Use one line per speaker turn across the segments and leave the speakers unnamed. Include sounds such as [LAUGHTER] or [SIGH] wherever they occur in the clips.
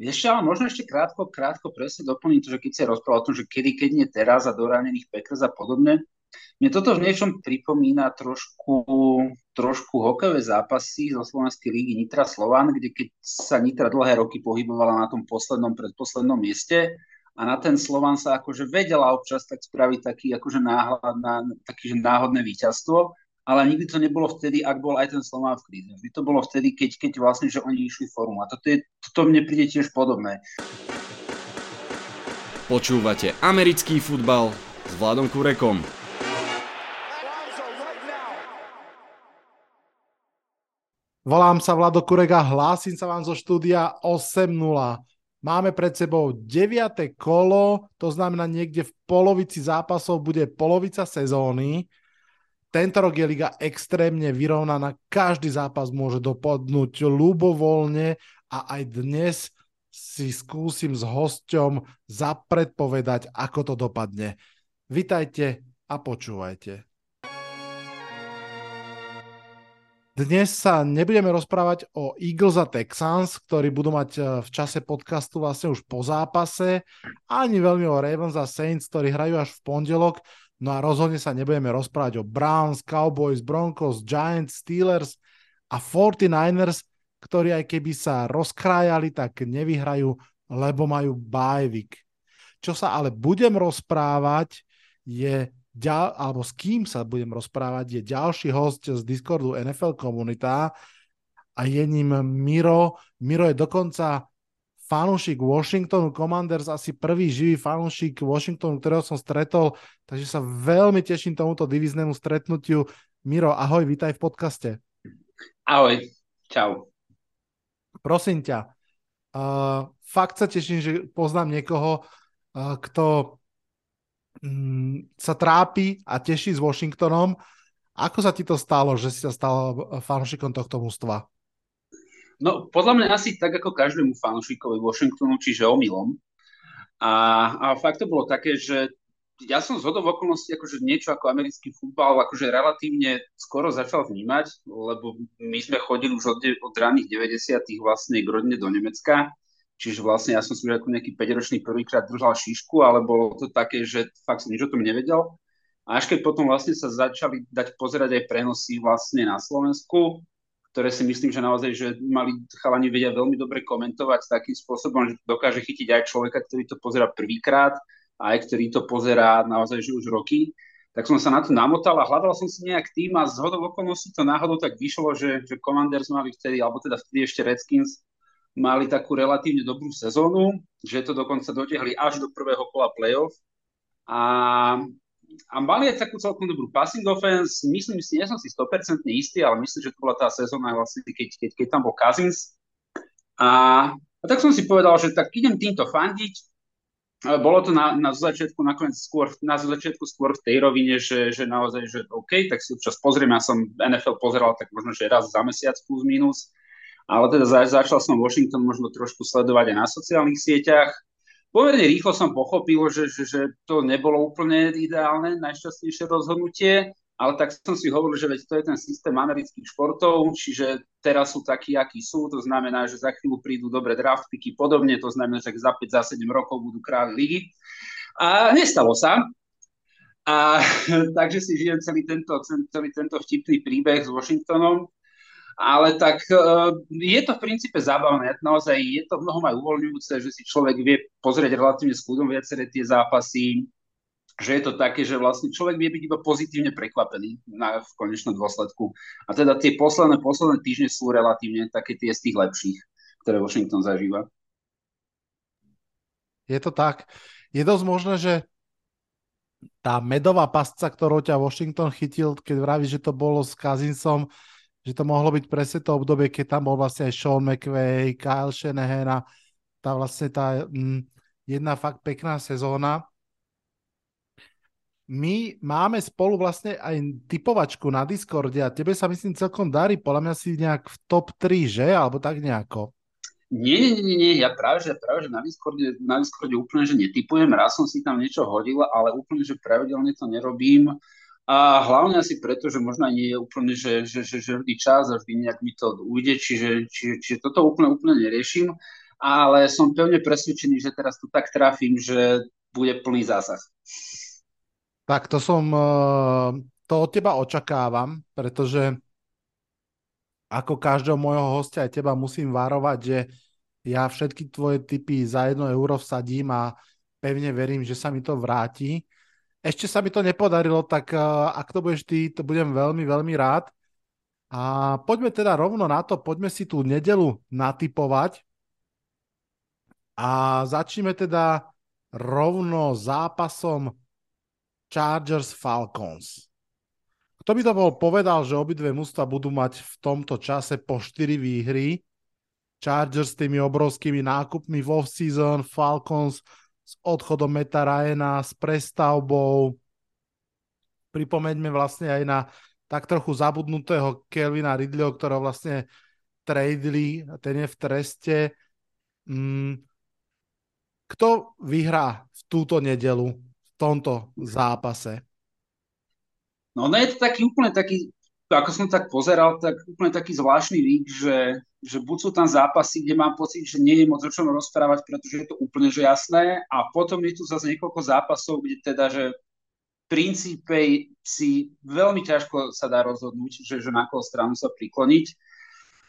Ešte, ale možno ešte krátko, krátko presne doplniť to, že keď sa rozprával o tom, že kedy, keď nie teraz a doránených Packers a podobne, mne toto v niečom pripomína trošku, trošku hokejové zápasy zo Slovenskej lígy Nitra Slovan, kde keď sa Nitra dlhé roky pohybovala na tom poslednom, predposlednom mieste a na ten Slovan sa akože vedela občas tak spraviť taký akože náhľad na taký, že náhodné víťazstvo, ale nikdy to nebolo vtedy, ak bol aj ten Slován v kríze. Vždy to bolo vtedy, keď, keď vlastne, že oni išli formu. A toto, je, toto mne príde tiež podobné.
Počúvate americký futbal s Vladom Kurekom.
Volám sa Vlado Kurek a hlásim sa vám zo štúdia 8.0. Máme pred sebou 9. kolo, to znamená niekde v polovici zápasov bude polovica sezóny tento rok je liga extrémne vyrovnaná, každý zápas môže dopadnúť ľubovoľne a aj dnes si skúsim s hosťom zapredpovedať, ako to dopadne. Vitajte a počúvajte. Dnes sa nebudeme rozprávať o Eagles a Texans, ktorí budú mať eh, v čase podcastu vlastne už po zápase, ani veľmi o Ravens a Saints, ktorí hrajú až v pondelok. No a rozhodne sa nebudeme rozprávať o Browns, Cowboys, Broncos, Giants, Steelers a 49ers, ktorí aj keby sa rozkrájali, tak nevyhrajú, lebo majú bajvik. Čo sa ale budem rozprávať je alebo s kým sa budem rozprávať, je ďalší host z Discordu NFL komunita a je ním Miro. Miro je dokonca fanúšik Washingtonu Commanders, asi prvý živý fanúšik Washingtonu, ktorého som stretol, takže sa veľmi teším tomuto diviznému stretnutiu. Miro, ahoj, vítaj v podcaste.
Ahoj, čau.
Prosím ťa, uh, fakt sa teším, že poznám niekoho, uh, kto um, sa trápi a teší s Washingtonom. Ako sa ti to stalo, že si sa stal fanúšikom tohto mústva?
No, podľa mňa asi tak ako každému fanúšikovi Washingtonu, čiže omylom. A, a fakt to bolo také, že ja som z hodov okolností akože niečo ako americký futbal akože relatívne skoro začal vnímať, lebo my sme chodili už od, od raných 90 vlastne grodne do Nemecka, čiže vlastne ja som si už ako nejaký 5-ročný prvýkrát držal šišku, ale bolo to také, že fakt som nič o tom nevedel. A až keď potom vlastne sa začali dať pozerať aj prenosy vlastne na Slovensku, ktoré si myslím, že naozaj, že mali chalani vedia veľmi dobre komentovať takým spôsobom, že dokáže chytiť aj človeka, ktorý to pozera prvýkrát, aj ktorý to pozerá naozaj, že už roky. Tak som sa na to namotal a hľadal som si nejak tým a z hodou okolností to náhodou tak vyšlo, že, že Commanders mali vtedy, alebo teda vtedy ešte Redskins, mali takú relatívne dobrú sezónu, že to dokonca dotiahli až do prvého kola playoff. A a mali aj takú celkom dobrú passing offense. Myslím si, nie som si 100% istý, ale myslím, že to bola tá sezóna vlastne, keď, keď, keď tam bol Cousins. A, a tak som si povedal, že tak idem týmto fandiť. Bolo to na, na začiatku nakoniec skôr, na začiatku skôr v tej rovine, že, že naozaj, že OK, tak si občas pozriem, ja som NFL pozeral tak možno, že raz za mesiac plus minus, ale teda za, začal som Washington možno trošku sledovať aj na sociálnych sieťach pomerne rýchlo som pochopil, že, že, že to nebolo úplne ideálne, najšťastnejšie rozhodnutie, ale tak som si hovoril, že veď to je ten systém amerických športov, čiže teraz sú takí, akí sú, to znamená, že za chvíľu prídu dobré draft picky, podobne, to znamená, že za 5, za 7 rokov budú králi ligy. A nestalo sa. A [LAUGHS] takže si žijem celý tento, celý tento vtipný príbeh s Washingtonom ale tak uh, je to v princípe zábavné, naozaj je to mnohom aj uvoľňujúce, že si človek vie pozrieť relatívne s kľudom viaceré tie zápasy, že je to také, že vlastne človek vie byť iba pozitívne prekvapený na, v konečnom dôsledku. A teda tie posledné, posledné týždne sú relatívne také tie z tých lepších, ktoré Washington zažíva.
Je to tak. Je dosť možné, že tá medová pasca, ktorou ťa Washington chytil, keď vraví, že to bolo s Kazinsom, že to mohlo byť presne to obdobie, keď tam bol vlastne aj Sean McVay, Kyle Shanahan a tá vlastne tá mm, jedna fakt pekná sezóna. My máme spolu vlastne aj typovačku na Discorde a tebe sa myslím celkom darí, podľa mňa si nejak v top 3, že? Alebo tak nejako.
Nie, nie, nie, nie, ja práve, že, práve, že na Discorde, na Discorde úplne, že netypujem, raz som si tam niečo hodil, ale úplne, že pravidelne to nerobím. A hlavne asi preto, že možno nie je úplne, že, že, že, že vždy čas a vždy nejak mi to ujde, čiže, čiže, čiže toto úplne, úplne neriešim. ale som pevne presvedčený, že teraz to tak trafím, že bude plný zásah.
Tak to som, eh, to od teba očakávam, pretože ako každého môjho hostia aj teba musím varovať, že ja všetky tvoje typy za jedno euro vsadím a pevne verím, že sa mi to vráti. Ešte sa mi to nepodarilo, tak eh, ak to budeš ty, to budem veľmi, veľmi rád. A poďme teda rovno na to, poďme si tú nedelu natypovať. A začneme teda rovno zápasom Chargers Falcons. Kto by to bol povedal, že obidve mužstva budú mať v tomto čase po 4 výhry. Chargers s tými obrovskými nákupmi v off-season, Falcons s odchodom Meta Ryana, s prestavbou. Pripomeňme vlastne aj na tak trochu zabudnutého Kelvina Ridleyho, ktorého vlastne tradeli, ten je v treste. Mm. Kto vyhrá v túto nedelu v tomto zápase?
No, no je to taký úplne taký, ako som tak pozeral, tak úplne taký zvláštny vík, že, že buď sú tam zápasy, kde mám pocit, že nie je moc o čom rozprávať, pretože je to úplne že jasné a potom je tu zase niekoľko zápasov, kde teda, že princípe si veľmi ťažko sa dá rozhodnúť, že, že na koho stranu sa prikloniť.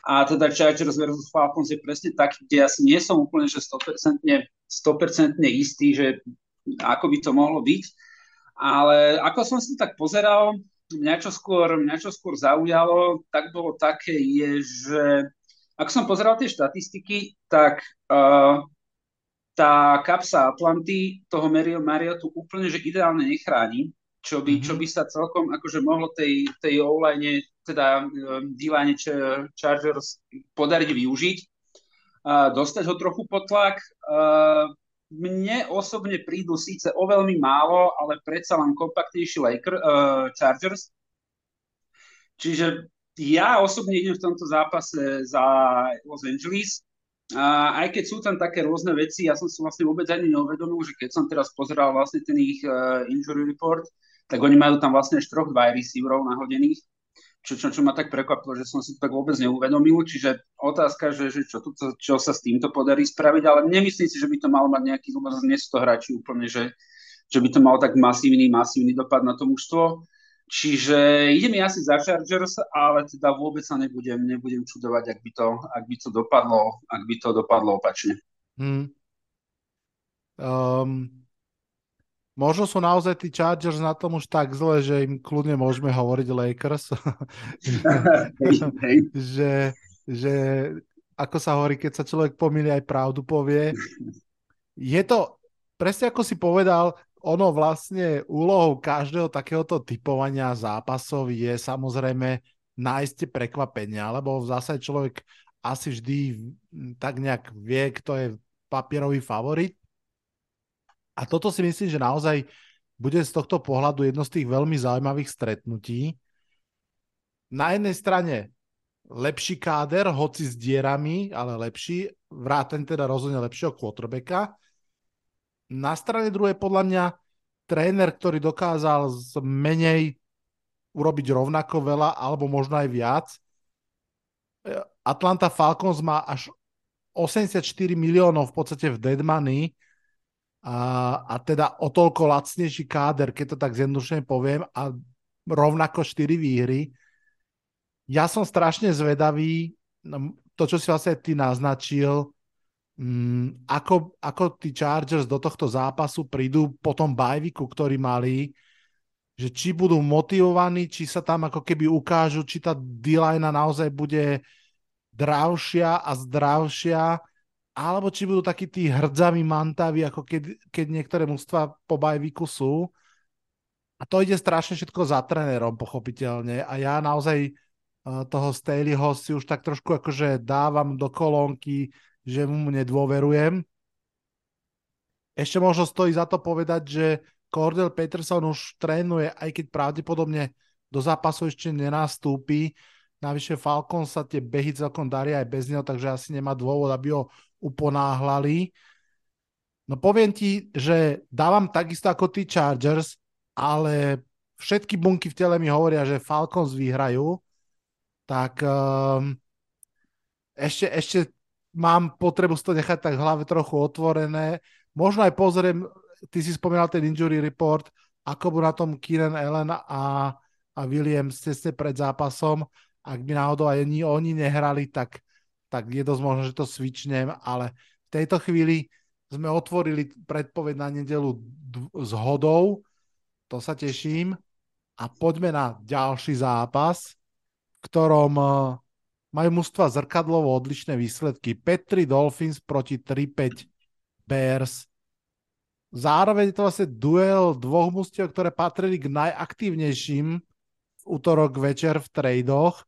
A teda Chargers versus Falcons je presne tak, kde asi nie som úplne že 100%, 100% istý, že ako by to mohlo byť. Ale ako som si tak pozeral, mňa čo skôr, mňa čo skôr zaujalo, tak bolo také, je, že ako som pozeral tie štatistiky, tak uh, tá kapsa Atlanty toho Mariotu úplne že ideálne nechráni, čo by, mm-hmm. čo by sa celkom akože mohlo tej, tej online, teda um, D-line Chargers podariť využiť. A dostať ho trochu pod tlak. A mne osobne prídu síce o veľmi málo, ale predsa len kompaktnejší Laker, uh, Chargers. Čiže ja osobne idem v tomto zápase za Los Angeles. A aj keď sú tam také rôzne veci, ja som si vlastne vôbec ani neuvedomil, že keď som teraz pozeral vlastne ten ich uh, injury report, tak oni majú tam vlastne až troch wide receiverov nahodených, čo, čo, čo ma tak prekvapilo, že som si to tak vôbec neuvedomil. Čiže otázka, že, že čo, to, čo sa s týmto podarí spraviť, ale nemyslím si, že by to malo mať nejaký, lebo nie sú to hráči úplne, že, že by to malo tak masívny, masívny dopad na to mužstvo. Čiže idem asi za Chargers, ale teda vôbec sa nebudem, nebudem čudovať, ak by, to, ak by to dopadlo, ak by to dopadlo opačne. Hmm.
Um, možno sú naozaj tí Chargers na tom už tak zle, že im kľudne môžeme hovoriť Lakers. že, že ako sa hovorí, keď sa človek pomýli, aj pravdu povie. Je to, presne ako si povedal, ono vlastne úlohou každého takéhoto typovania zápasov je samozrejme nájsť prekvapenia, lebo v zásade človek asi vždy tak nejak vie, kto je papierový favorit. A toto si myslím, že naozaj bude z tohto pohľadu jedno z tých veľmi zaujímavých stretnutí. Na jednej strane lepší káder, hoci s dierami, ale lepší, vráten teda rozhodne lepšieho quarterbacka. Na strane druhej podľa mňa tréner, ktorý dokázal z menej urobiť rovnako veľa, alebo možno aj viac. Atlanta Falcons má až 84 miliónov v podstate v dead money a, a teda o toľko lacnejší káder, keď to tak zjednodušene poviem, a rovnako 4 výhry. Ja som strašne zvedavý, no, to, čo si vlastne ty naznačil, Mm, ako, ako tí Chargers do tohto zápasu prídu po tom bajviku, ktorý mali, že či budú motivovaní, či sa tam ako keby ukážu, či tá d naozaj bude dravšia a zdravšia, alebo či budú takí tí hrdzaví mantaví, ako keď, keď niektoré mužstva po bajviku sú. A to ide strašne všetko za trénerom, pochopiteľne. A ja naozaj eh, toho Staleyho si už tak trošku akože dávam do kolónky, že mu nedôverujem. Ešte možno stojí za to povedať, že Cordell Peterson už trénuje, aj keď pravdepodobne do zápasu ešte nenastúpi. Navyše Falcon sa tie behy celkom daria aj bez neho, takže asi nemá dôvod, aby ho uponáhlali. No poviem ti, že dávam takisto ako tí Chargers, ale všetky bunky v tele mi hovoria, že Falcons vyhrajú, tak um, ešte, ešte mám potrebu si to nechať tak hlave trochu otvorené. Možno aj pozriem, ty si spomínal ten injury report, ako bol na tom Kieran Allen a, a Williams ceste pred zápasom. Ak by náhodou aj oni, oni nehrali, tak, tak je dosť možno, že to svičnem, ale v tejto chvíli sme otvorili predpoveď na nedelu s hodou, to sa teším. A poďme na ďalší zápas, v ktorom eh, majú mužstva zrkadlovo odlišné výsledky. Petri Dolphins proti 3-5 Bears. Zároveň je to vlastne duel dvoch mužstiev, ktoré patrili k najaktívnejším v útorok večer v tradoch.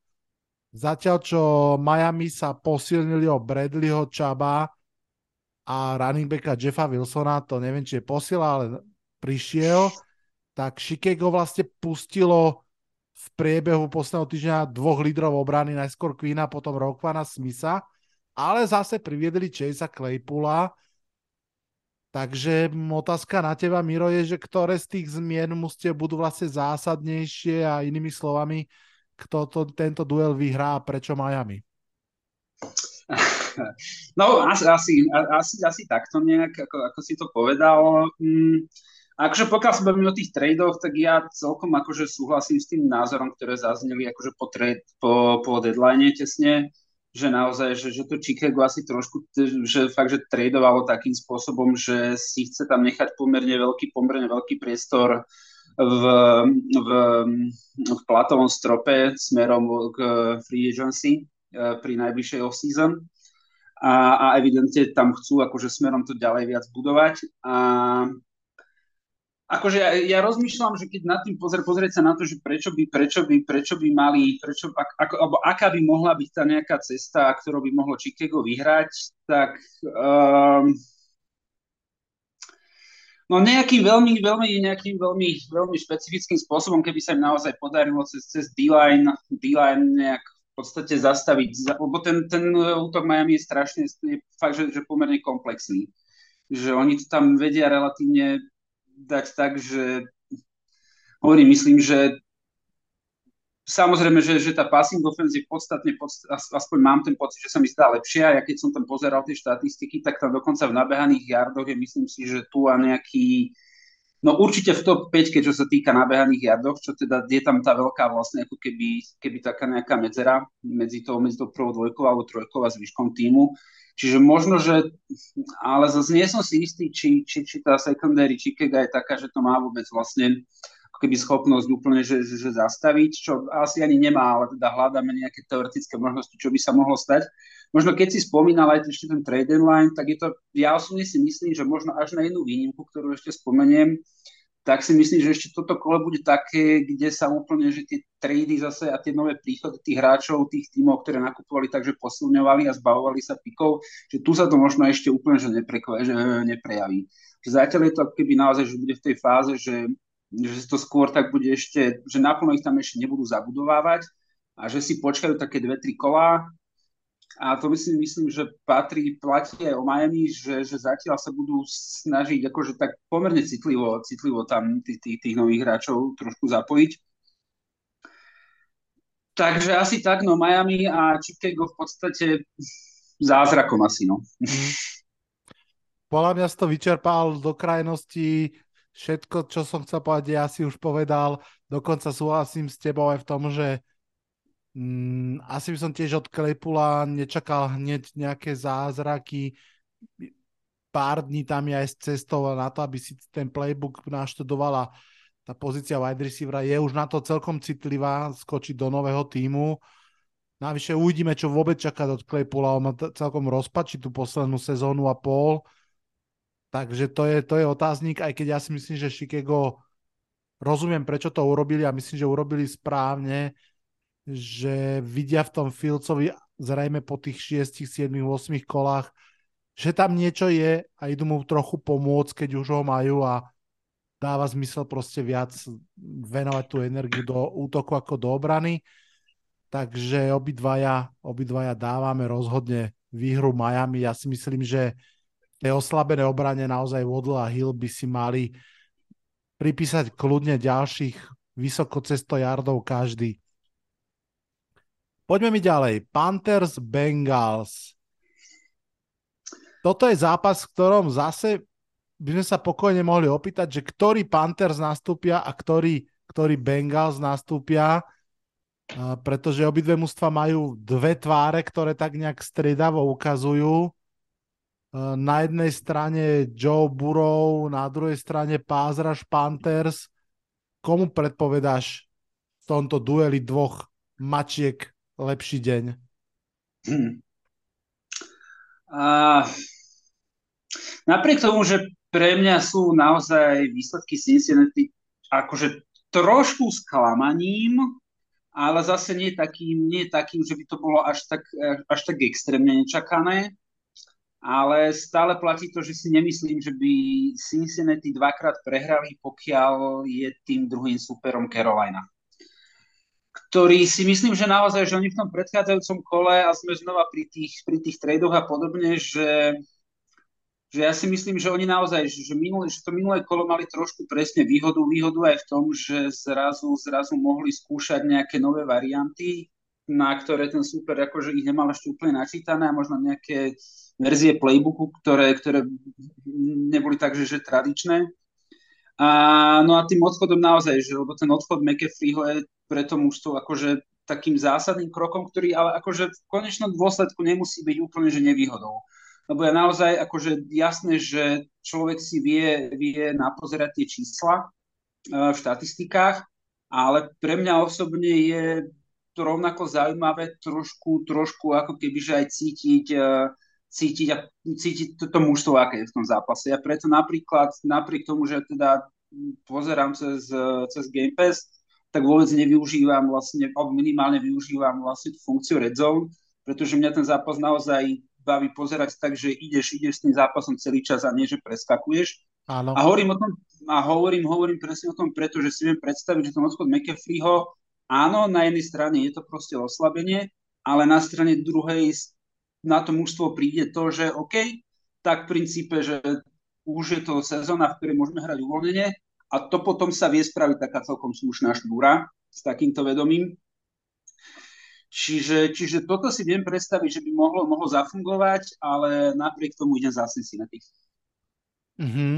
Zatiaľ, čo Miami sa posilnili o Bradleyho Čaba a running backa Jeffa Wilsona, to neviem, či je posila, ale prišiel, tak Chicago vlastne pustilo v priebehu posledného týždňa dvoch lídrov obrany, najskôr Queena, potom Rockvana Smitha, ale zase priviedli Chasea Claypoola. Takže otázka na teba, Miro, je, že ktoré z tých zmien musíte budú vlastne zásadnejšie a inými slovami, kto to, tento duel vyhrá a prečo Miami? [LAUGHS]
No, asi, asi, asi, asi takto nejak, ako, ako si to povedal. Mm, akože pokiaľ sa bavíme o tých tradoch, tak ja celkom akože súhlasím s tým názorom, ktoré zazneli akože po, trade, po, po deadline tesne, že naozaj, že, že to Chicago asi trošku, že fakt, že tradovalo takým spôsobom, že si chce tam nechať pomerne veľký, pomerne veľký priestor v, v, v platovom strope smerom k free agency eh, pri najbližšej off-season. A, a evidentne tam chcú akože smerom to ďalej viac budovať. A akože ja, ja rozmýšľam, že keď nad tým pozrie, pozrieť sa na to, že prečo by, prečo by, prečo by mali, prečo, ako, alebo aká by mohla byť tá nejaká cesta, ktorou by mohlo Chicago vyhrať, tak um, no nejakým veľmi, veľmi, nejakým veľmi, veľmi špecifickým spôsobom, keby sa im naozaj podarilo cez, cez D-line, D-line nejak v podstate zastaviť, lebo ten, ten útok Miami je strašne, je fakt, že, že pomerne komplexný. Že oni to tam vedia relatívne dať tak, že hovorím, myslím, že samozrejme, že, že tá passing offense je podstatne, podst- aspoň mám ten pocit, že sa mi zdá lepšia. Ja keď som tam pozeral tie štatistiky, tak tam dokonca v nabehaných jardoch je, myslím si, že tu a nejaký No určite v top 5, čo sa týka nabehaných jardoch, čo teda je tam tá veľká vlastne ako keby, keby taká nejaká medzera medzi tou, medzi tou prvou dvojkou alebo trojkou a zvyškom týmu. Čiže možno, že, ale zase nie som si istý, či, či, či tá secondary Chicago je taká, že to má vôbec vlastne keby schopnosť úplne že, že, že zastaviť, čo asi ani nemá, ale teda hľadáme nejaké teoretické možnosti, čo by sa mohlo stať. Možno keď si spomínal aj ešte ten trade deadline, tak je to, ja osobne si myslím, že možno až na jednu výnimku, ktorú ešte spomeniem, tak si myslím, že ešte toto kolo bude také, kde sa úplne, že tie trady zase a tie nové príchody tých hráčov, tých tímov, ktoré nakupovali, takže posilňovali a zbavovali sa pikov, že tu sa to možno ešte úplne že, neprekve, že neprejaví. Že zatiaľ je to keby naozaj, že bude v tej fáze, že, že to skôr tak bude ešte, že naplno ich tam ešte nebudú zabudovávať a že si počkajú také dve, tri kolá a to myslím, myslím, že patrí, platí aj o Miami, že, že zatiaľ sa budú snažiť akože tak pomerne citlivo, citlivo tam tých, tých, tých nových hráčov trošku zapojiť. Takže asi tak, no Miami a Chicago v podstate zázrakom asi, no.
Podľa mňa to vyčerpal do krajnosti všetko, čo som chcel povedať, ja si už povedal, dokonca súhlasím s tebou aj v tom, že Mm, asi by som tiež od Klepula nečakal hneď nejaké zázraky. Pár dní tam je aj s cestou na to, aby si ten playbook naštudovala. Tá pozícia wide receivera je už na to celkom citlivá, skočiť do nového týmu. Navyše uvidíme, čo vôbec čakať od Claypoola. On má celkom rozpačiť tú poslednú sezónu a pol. Takže to je, to je otáznik, aj keď ja si myslím, že Chicago rozumiem, prečo to urobili a myslím, že urobili správne že vidia v tom Filcovi zrejme po tých 6, 7, 8 kolách, že tam niečo je a idú mu trochu pomôcť, keď už ho majú a dáva zmysel proste viac venovať tú energiu do útoku ako do obrany. Takže obidvaja, obidvaja dávame rozhodne výhru Miami. Ja si myslím, že tej oslabené obrane naozaj Waddle a Hill by si mali pripísať kľudne ďalších vysoko cesto jardov každý. Poďme mi ďalej. Panthers Bengals. toto je zápas, v ktorom zase by sme sa pokojne mohli opýtať, že ktorý Panthers nastúpia a ktorý, ktorý Bengals nastúpia, pretože obidve mužstva majú dve tváre, ktoré tak nejak striedavo ukazujú. Na jednej strane Joe Burrow, na druhej strane Pázraž Panthers. Komu predpovedáš v tomto dueli dvoch mačiek lepší deň? Hmm.
Uh, napriek tomu, že pre mňa sú naozaj výsledky Cincinnati akože trošku sklamaním, ale zase nie takým, nie takým, že by to bolo až tak, až tak extrémne nečakané. Ale stále platí to, že si nemyslím, že by Cincinnati dvakrát prehrali, pokiaľ je tým druhým superom Carolina. Ktorý si myslím, že naozaj, že oni v tom predchádzajúcom kole a sme znova pri tých, pri tých tradoch a podobne, že že ja si myslím, že oni naozaj, že, minulé, že to minulé kolo mali trošku presne výhodu, výhodu aj v tom, že zrazu, zrazu mohli skúšať nejaké nové varianty, na ktoré ten super akože ich nemal ešte úplne načítané a možno nejaké verzie playbooku, ktoré, ktoré neboli tak, že, že tradičné. A, no a tým odchodom naozaj, že lebo ten odchod McAfeeho je pre to mužstvo akože takým zásadným krokom, ktorý ale akože v konečnom dôsledku nemusí byť úplne že nevýhodou lebo je naozaj akože jasné, že človek si vie, vie napozerať tie čísla e, v štatistikách, ale pre mňa osobne je to rovnako zaujímavé trošku, trošku ako keby, že aj cítiť, e, cítiť, a, cítiť toto mužstvo, aké je v tom zápase. Ja preto napríklad, napriek tomu, že teda pozerám cez, cez Game Pass, tak vôbec nevyužívam vlastne, alebo minimálne využívam vlastne tú funkciu Red Zone, pretože mňa ten zápas naozaj baví pozerať tak, že ideš, ideš s tým zápasom celý čas a nie, že preskakuješ. Áno. A hovorím o tom, a hovorím, hovorím presne o tom, pretože si viem predstaviť, že ten odchod McAfeeho, áno, na jednej strane je to proste oslabenie, ale na strane druhej na to mužstvo príde to, že OK, tak v princípe, že už je to sezóna, v ktorej môžeme hrať uvoľnenie a to potom sa vie spraviť taká celkom slušná štúra s takýmto vedomím. Čiže, čiže toto si viem predstaviť, že by mohlo, mohlo zafungovať, ale napriek tomu idem za Cincinnati.
Mm-hmm.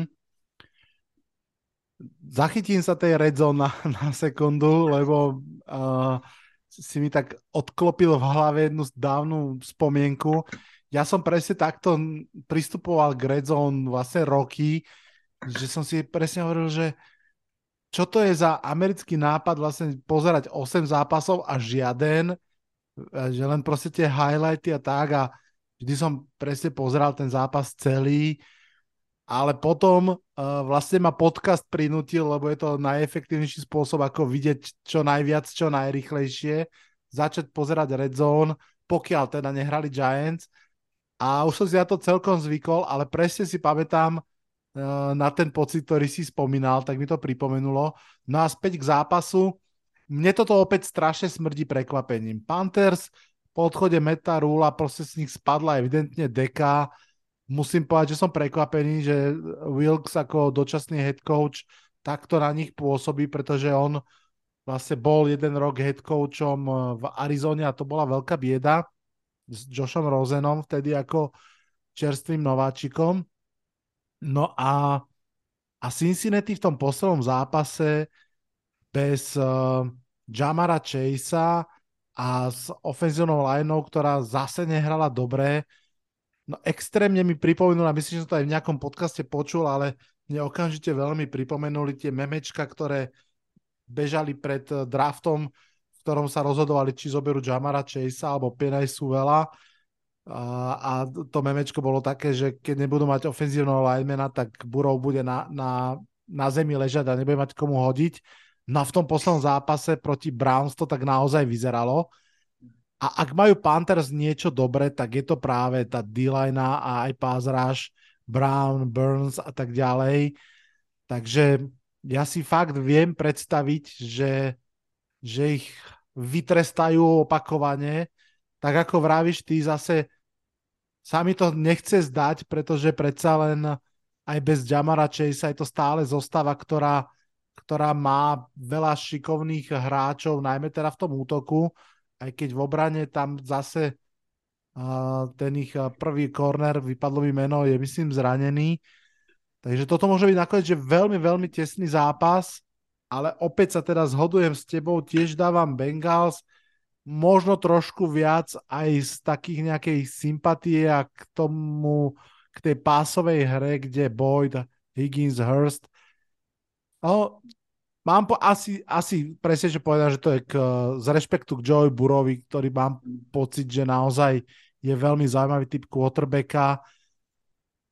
Zachytím sa tej red zone na, na sekundu, lebo uh, si mi tak odklopil v hlave jednu dávnu spomienku. Ja som presne takto pristupoval k red zone vlastne roky, že som si presne hovoril, že čo to je za americký nápad vlastne pozerať 8 zápasov a žiaden, že len proste tie highlighty a tak a vždy som presne pozeral ten zápas celý, ale potom uh, vlastne ma podcast prinútil, lebo je to najefektívnejší spôsob, ako vidieť čo najviac, čo najrychlejšie, začať pozerať Red Zone, pokiaľ teda nehrali Giants. A už som si na to celkom zvykol, ale presne si pamätám uh, na ten pocit, ktorý si spomínal, tak mi to pripomenulo. No a späť k zápasu mne toto opäť strašne smrdí prekvapením. Panthers po odchode Meta Rula proste z nich spadla evidentne deka. Musím povedať, že som prekvapený, že Wilkes ako dočasný head coach takto na nich pôsobí, pretože on vlastne bol jeden rok head coachom v Arizone a to bola veľká bieda s Joshom Rosenom vtedy ako čerstvým nováčikom. No a, a Cincinnati v tom poslednom zápase bez uh, Jamara Chasea a s ofenzívnou lineou, ktorá zase nehrala dobre. No extrémne mi pripomenula, myslím, že som to aj v nejakom podcaste počul, ale mne okamžite veľmi pripomenuli tie memečka, ktoré bežali pred eh, draftom, v ktorom sa rozhodovali, či zoberú Jamara Chasea alebo Penay Suvela. A, a to memečko bolo také, že keď nebudú mať ofenzívneho linemana, tak Burov bude na, na, na zemi ležať a nebude mať komu hodiť No v tom poslednom zápase proti Browns to tak naozaj vyzeralo. A ak majú Panthers niečo dobré, tak je to práve tá d a aj pass Brown, Burns a tak ďalej. Takže ja si fakt viem predstaviť, že, že ich vytrestajú opakovane. Tak ako vravíš, ty zase sa mi to nechce zdať, pretože predsa len aj bez Jamara Chase je to stále zostava, ktorá ktorá má veľa šikovných hráčov, najmä teda v tom útoku, aj keď v obrane tam zase A ten ich prvý corner, vypadlo mi meno, je myslím zranený. Takže toto môže byť nakoniec že veľmi, veľmi tesný zápas, ale opäť sa teda zhodujem s tebou, tiež dávam Bengals, možno trošku viac aj z takých nejakej sympatie a k tomu, k tej pásovej hre, kde Boyd, Higgins, Hurst. No, mám po, asi, asi presne, že povedať, že to je k, z rešpektu k Joey Burovi, ktorý mám pocit, že naozaj je veľmi zaujímavý typ quarterbacka,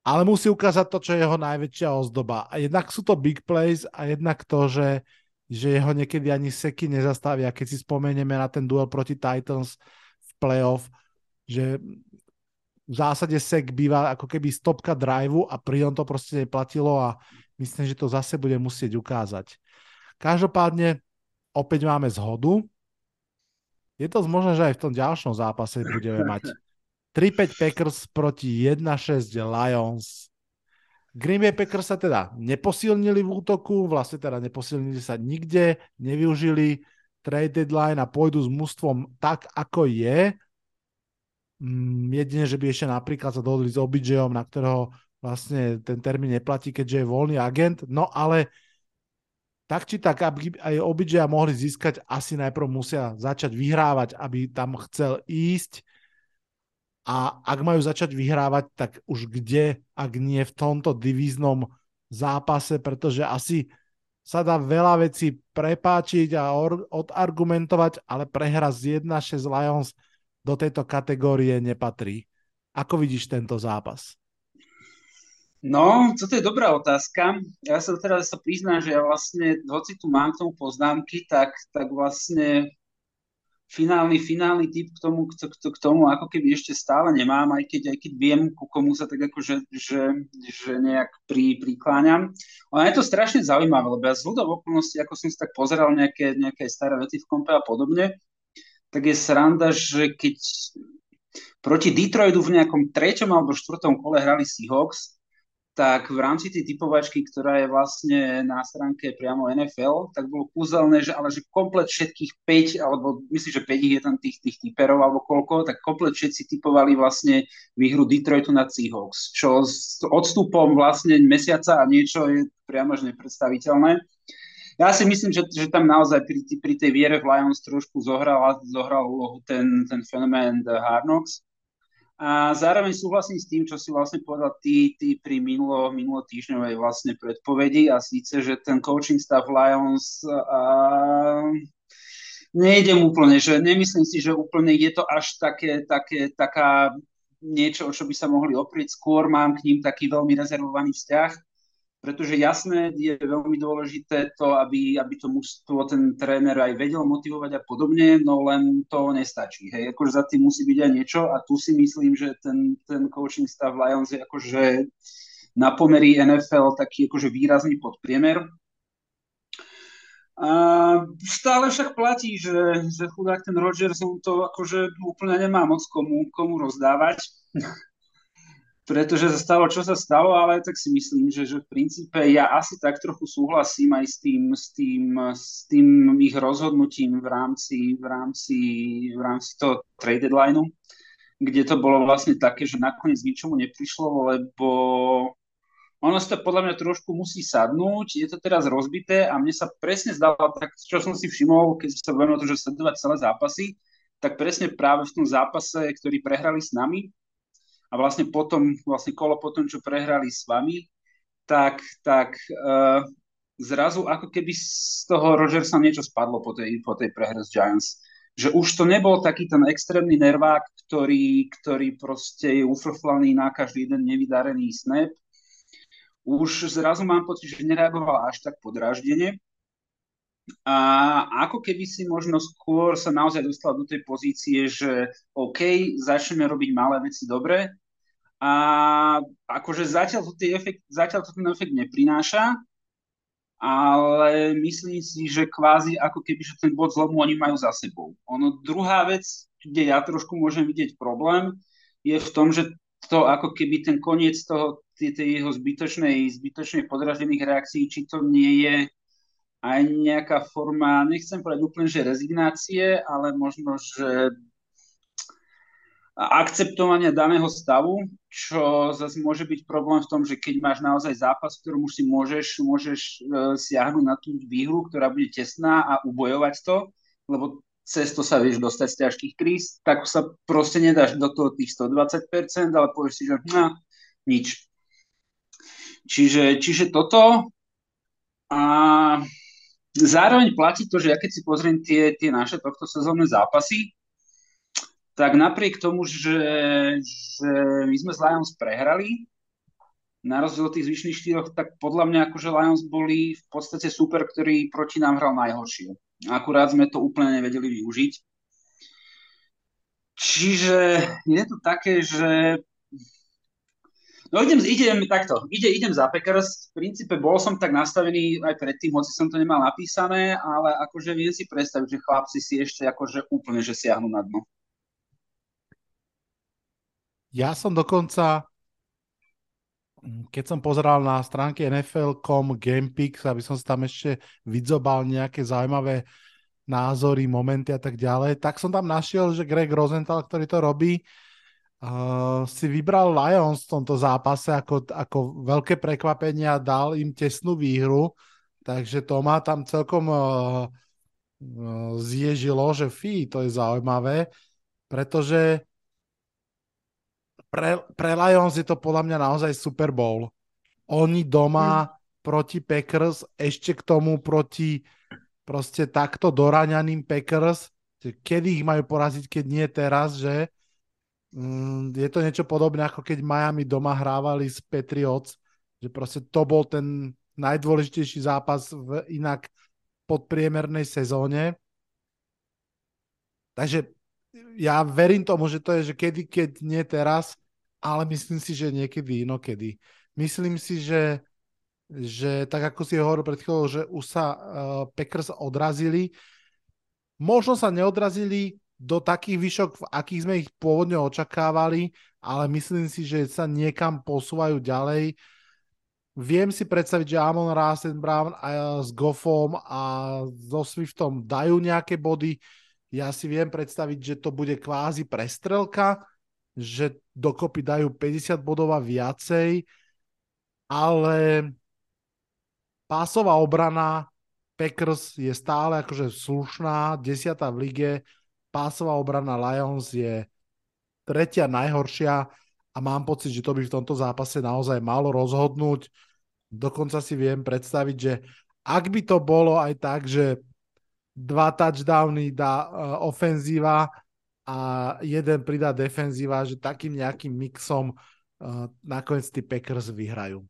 ale musí ukázať to, čo je jeho najväčšia ozdoba. A jednak sú to big plays a jednak to, že, že jeho niekedy ani seky nezastavia. Keď si spomenieme na ten duel proti Titans v playoff, že v zásade sek býva ako keby stopka driveu a pri to proste neplatilo a myslím, že to zase bude musieť ukázať. Každopádne opäť máme zhodu. Je to možné, že aj v tom ďalšom zápase budeme mať 3-5 Packers proti 1-6 Lions. Green Bay Packers sa teda neposilnili v útoku, vlastne teda neposilnili sa nikde, nevyužili trade deadline a pôjdu s mústvom tak, ako je. Mm, jedine, že by ešte napríklad sa dohodli s OBJom, na ktorého vlastne ten termín neplatí, keďže je voľný agent. No ale tak či tak, aby aj OBJ mohli získať, asi najprv musia začať vyhrávať, aby tam chcel ísť a ak majú začať vyhrávať, tak už kde, ak nie v tomto divíznom zápase, pretože asi sa dá veľa vecí prepáčiť a odargumentovať, ale prehra z 1-6 Lions do tejto kategórie nepatrí. Ako vidíš tento zápas?
No, toto je dobrá otázka. Ja sa teraz sa priznám, že ja vlastne, hoci tu mám k tomu poznámky, tak, tak vlastne finálny, finálny typ k tomu, k, k, k tomu ako keby ešte stále nemám, aj keď, aj keď viem, ku komu sa tak akože že, že nejak pri, prikláňam. Ale je to strašne zaujímavé, lebo ja z ľudov okolností, ako som si tak pozeral nejaké, nejaké staré veci v kompe a podobne, tak je sranda, že keď proti Detroitu v nejakom treťom alebo štvrtom kole hrali Seahawks, tak v rámci tej typovačky, ktorá je vlastne na stránke priamo NFL, tak bolo kúzelné, že ale že komplet všetkých 5, alebo myslím, že 5 je tam tých, tých typerov alebo koľko, tak komplet všetci typovali vlastne výhru Detroitu na Seahawks, čo s odstupom vlastne mesiaca a niečo je priamo že nepredstaviteľné. Ja si myslím, že, že tam naozaj pri, pri tej viere v Lions trošku zohral, zohral úlohu ten, ten fenomén The Hard Knocks, a zároveň súhlasím s tým, čo si vlastne povedal ty, ty pri minulo, minulo týždňovej vlastne predpovedi a síce, že ten coaching staff Lions a, nejdem úplne, že nemyslím si, že úplne je to až také, také, taká niečo, o čo by sa mohli oprieť. Skôr mám k ním taký veľmi rezervovaný vzťah pretože jasné je veľmi dôležité to, aby, aby to mužstvo ten tréner aj vedel motivovať a podobne, no len to nestačí. Hej, akože za tým musí byť aj niečo a tu si myslím, že ten, ten coaching stav Lions je akože na pomery NFL taký akože výrazný podpriemer. A stále však platí, že, že chudák ten Rodgers on to akože úplne nemá moc komu, komu rozdávať pretože sa stalo, čo sa stalo, ale tak si myslím, že, že v princípe ja asi tak trochu súhlasím aj s tým, s tým, s tým ich rozhodnutím v rámci, v rámci, v rámci toho trade deadlineu, kde to bolo vlastne také, že nakoniec ničomu neprišlo, lebo ono sa to podľa mňa trošku musí sadnúť, je to teraz rozbité a mne sa presne zdalo, tak čo som si všimol, keď sa budeme o to, že sledovať celé zápasy, tak presne práve v tom zápase, ktorý prehrali s nami, a vlastne potom, vlastne kolo potom, čo prehrali s vami, tak, tak uh, zrazu ako keby z toho Rogersa niečo spadlo po tej, po tej prehre s Giants. Že už to nebol taký ten extrémny nervák, ktorý, ktorý proste je ufrflaný na každý jeden nevydarený snap. Už zrazu mám pocit, že nereagoval až tak podráždene. A ako keby si možno skôr sa naozaj dostal do tej pozície, že OK, začneme robiť malé veci dobre, a akože zatiaľ to, efekt, zatiaľ to ten efekt neprináša, ale myslím si, že kvázi ako keby, že ten bod zlomu oni majú za sebou. Ono druhá vec, kde ja trošku môžem vidieť problém, je v tom, že to ako keby ten koniec toho, tej, tej jeho zbytočnej, zbytočnej podražených reakcií, či to nie je aj nejaká forma, nechcem povedať úplne, že rezignácie, ale možno, že akceptovania daného stavu, čo zase môže byť problém v tom, že keď máš naozaj zápas, v ktorom už si môžeš, môžeš uh, siahnuť na tú výhru, ktorá bude tesná a ubojovať to, lebo cez to sa vieš dostať z ťažkých kríz, tak sa proste nedáš do toho tých 120%, ale povieš si, že no, nič. Čiže, čiže toto a zároveň platí to, že ja keď si pozriem tie, tie naše tohto sezónne zápasy, tak napriek tomu, že, že my sme s Lions prehrali, na rozdiel od tých zvyšných štyroch, tak podľa mňa akože Lions boli v podstate super, ktorý proti nám hral najhoršie. Akurát sme to úplne nevedeli využiť. Čiže je to také, že No idem, idem takto, ide, idem za Packers, v princípe bol som tak nastavený aj predtým, hoci som to nemal napísané, ale akože viem si predstaviť, že chlapci si ešte akože úplne, že siahnu na dno.
Ja som dokonca, keď som pozeral na stránke NFL.com Gamepix, aby som si tam ešte vydzobal nejaké zaujímavé názory, momenty a tak ďalej, tak som tam našiel, že Greg Rosenthal, ktorý to robí, uh, si vybral Lions v tomto zápase ako, ako veľké prekvapenie a dal im tesnú výhru, takže to ma tam celkom uh, uh, zježilo, že fí, to je zaujímavé, pretože pre, pre Lions je to podľa mňa naozaj Super Bowl. Oni doma mm. proti Packers, ešte k tomu proti proste takto doraňaným Packers, kedy ich majú poraziť, keď nie teraz, že je to niečo podobné, ako keď Miami doma hrávali s Patriots, že proste to bol ten najdôležitejší zápas v inak podpriemernej sezóne. Takže ja verím tomu, že to je, že kedy, keď nie teraz, ale myslím si, že niekedy inokedy. Myslím si, že, že tak ako si hovoril pred chvíľou, že už sa uh, Packers odrazili, možno sa neodrazili do takých výšok, v akých sme ich pôvodne očakávali, ale myslím si, že sa niekam posúvajú ďalej. Viem si predstaviť, že Amon Rasen Brown a s Goffom a so Swiftom dajú nejaké body. Ja si viem predstaviť, že to bude kvázi prestrelka, že dokopy dajú 50 bodov a viacej, ale pásová obrana Packers je stále akože slušná, desiatá v lige, pásová obrana Lions je tretia najhoršia a mám pocit, že to by v tomto zápase naozaj malo rozhodnúť. Dokonca si viem predstaviť, že ak by to bolo aj tak, že dva touchdowny dá uh, ofenzíva, a jeden pridá defenzíva, že takým nejakým mixom uh, nakoniec tí Packers vyhrajú.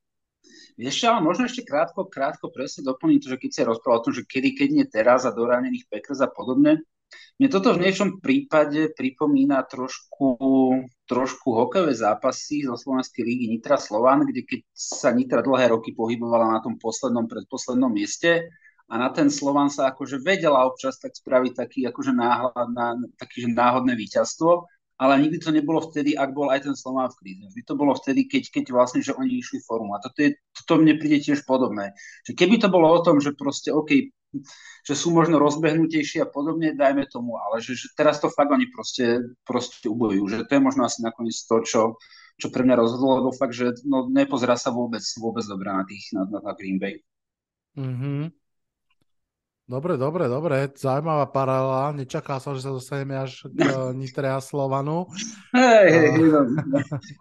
Ešte, ale možno ešte krátko, krátko presne doplniť to, že keď sa rozprával o tom, že kedy, keď nie teraz a doranených Packers a podobne, mne toto v niečom prípade pripomína trošku, trošku hokejové zápasy zo Slovenskej lígy Nitra Slovan, kde keď sa Nitra dlhé roky pohybovala na tom poslednom, predposlednom mieste, a na ten Slovan sa akože vedela občas tak spraviť taký akože náhľad na taký, že náhodné víťazstvo, ale nikdy to nebolo vtedy, ak bol aj ten Slovan v kríze. Vždy to bolo vtedy, keď, keď vlastne, že oni išli formu. A toto, je, toto mne príde tiež podobné. Že keby to bolo o tom, že proste, OK, [LAUGHS] že sú možno rozbehnutejší a podobne, dajme tomu, ale že, že teraz to fakt oni proste, proste ubojujú. Že to je možno asi nakoniec to, čo, čo pre mňa rozhodlo, lebo fakt, že no, nepozerá sa vôbec, vôbec dobré na, tých, na, na, na Green Bay.
Mm-hmm. Dobre, dobre, dobre. Zaujímavá paralela. Nečakal som, že sa dostaneme až k uh, Nitre a Slovanu.
Hej, hej, uh...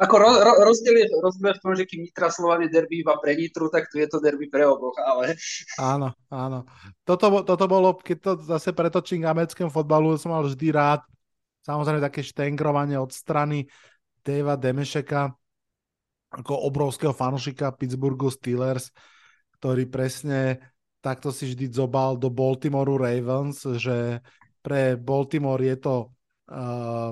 Ako ro, ro, rozdiel, je, rozdiel v tom, že kým Nitra Slovan je derby iba pre Nitru, tak tu je to derby pre oboch, ale...
Áno, áno. Toto, toto bolo, keď to zase pretočím k americkému fotbalu, som mal vždy rád. Samozrejme také štengrovanie od strany Deva Demešeka ako obrovského fanušika Pittsburghu Steelers, ktorý presne takto si vždy zobal do Baltimoreu Ravens, že pre Baltimore je to uh,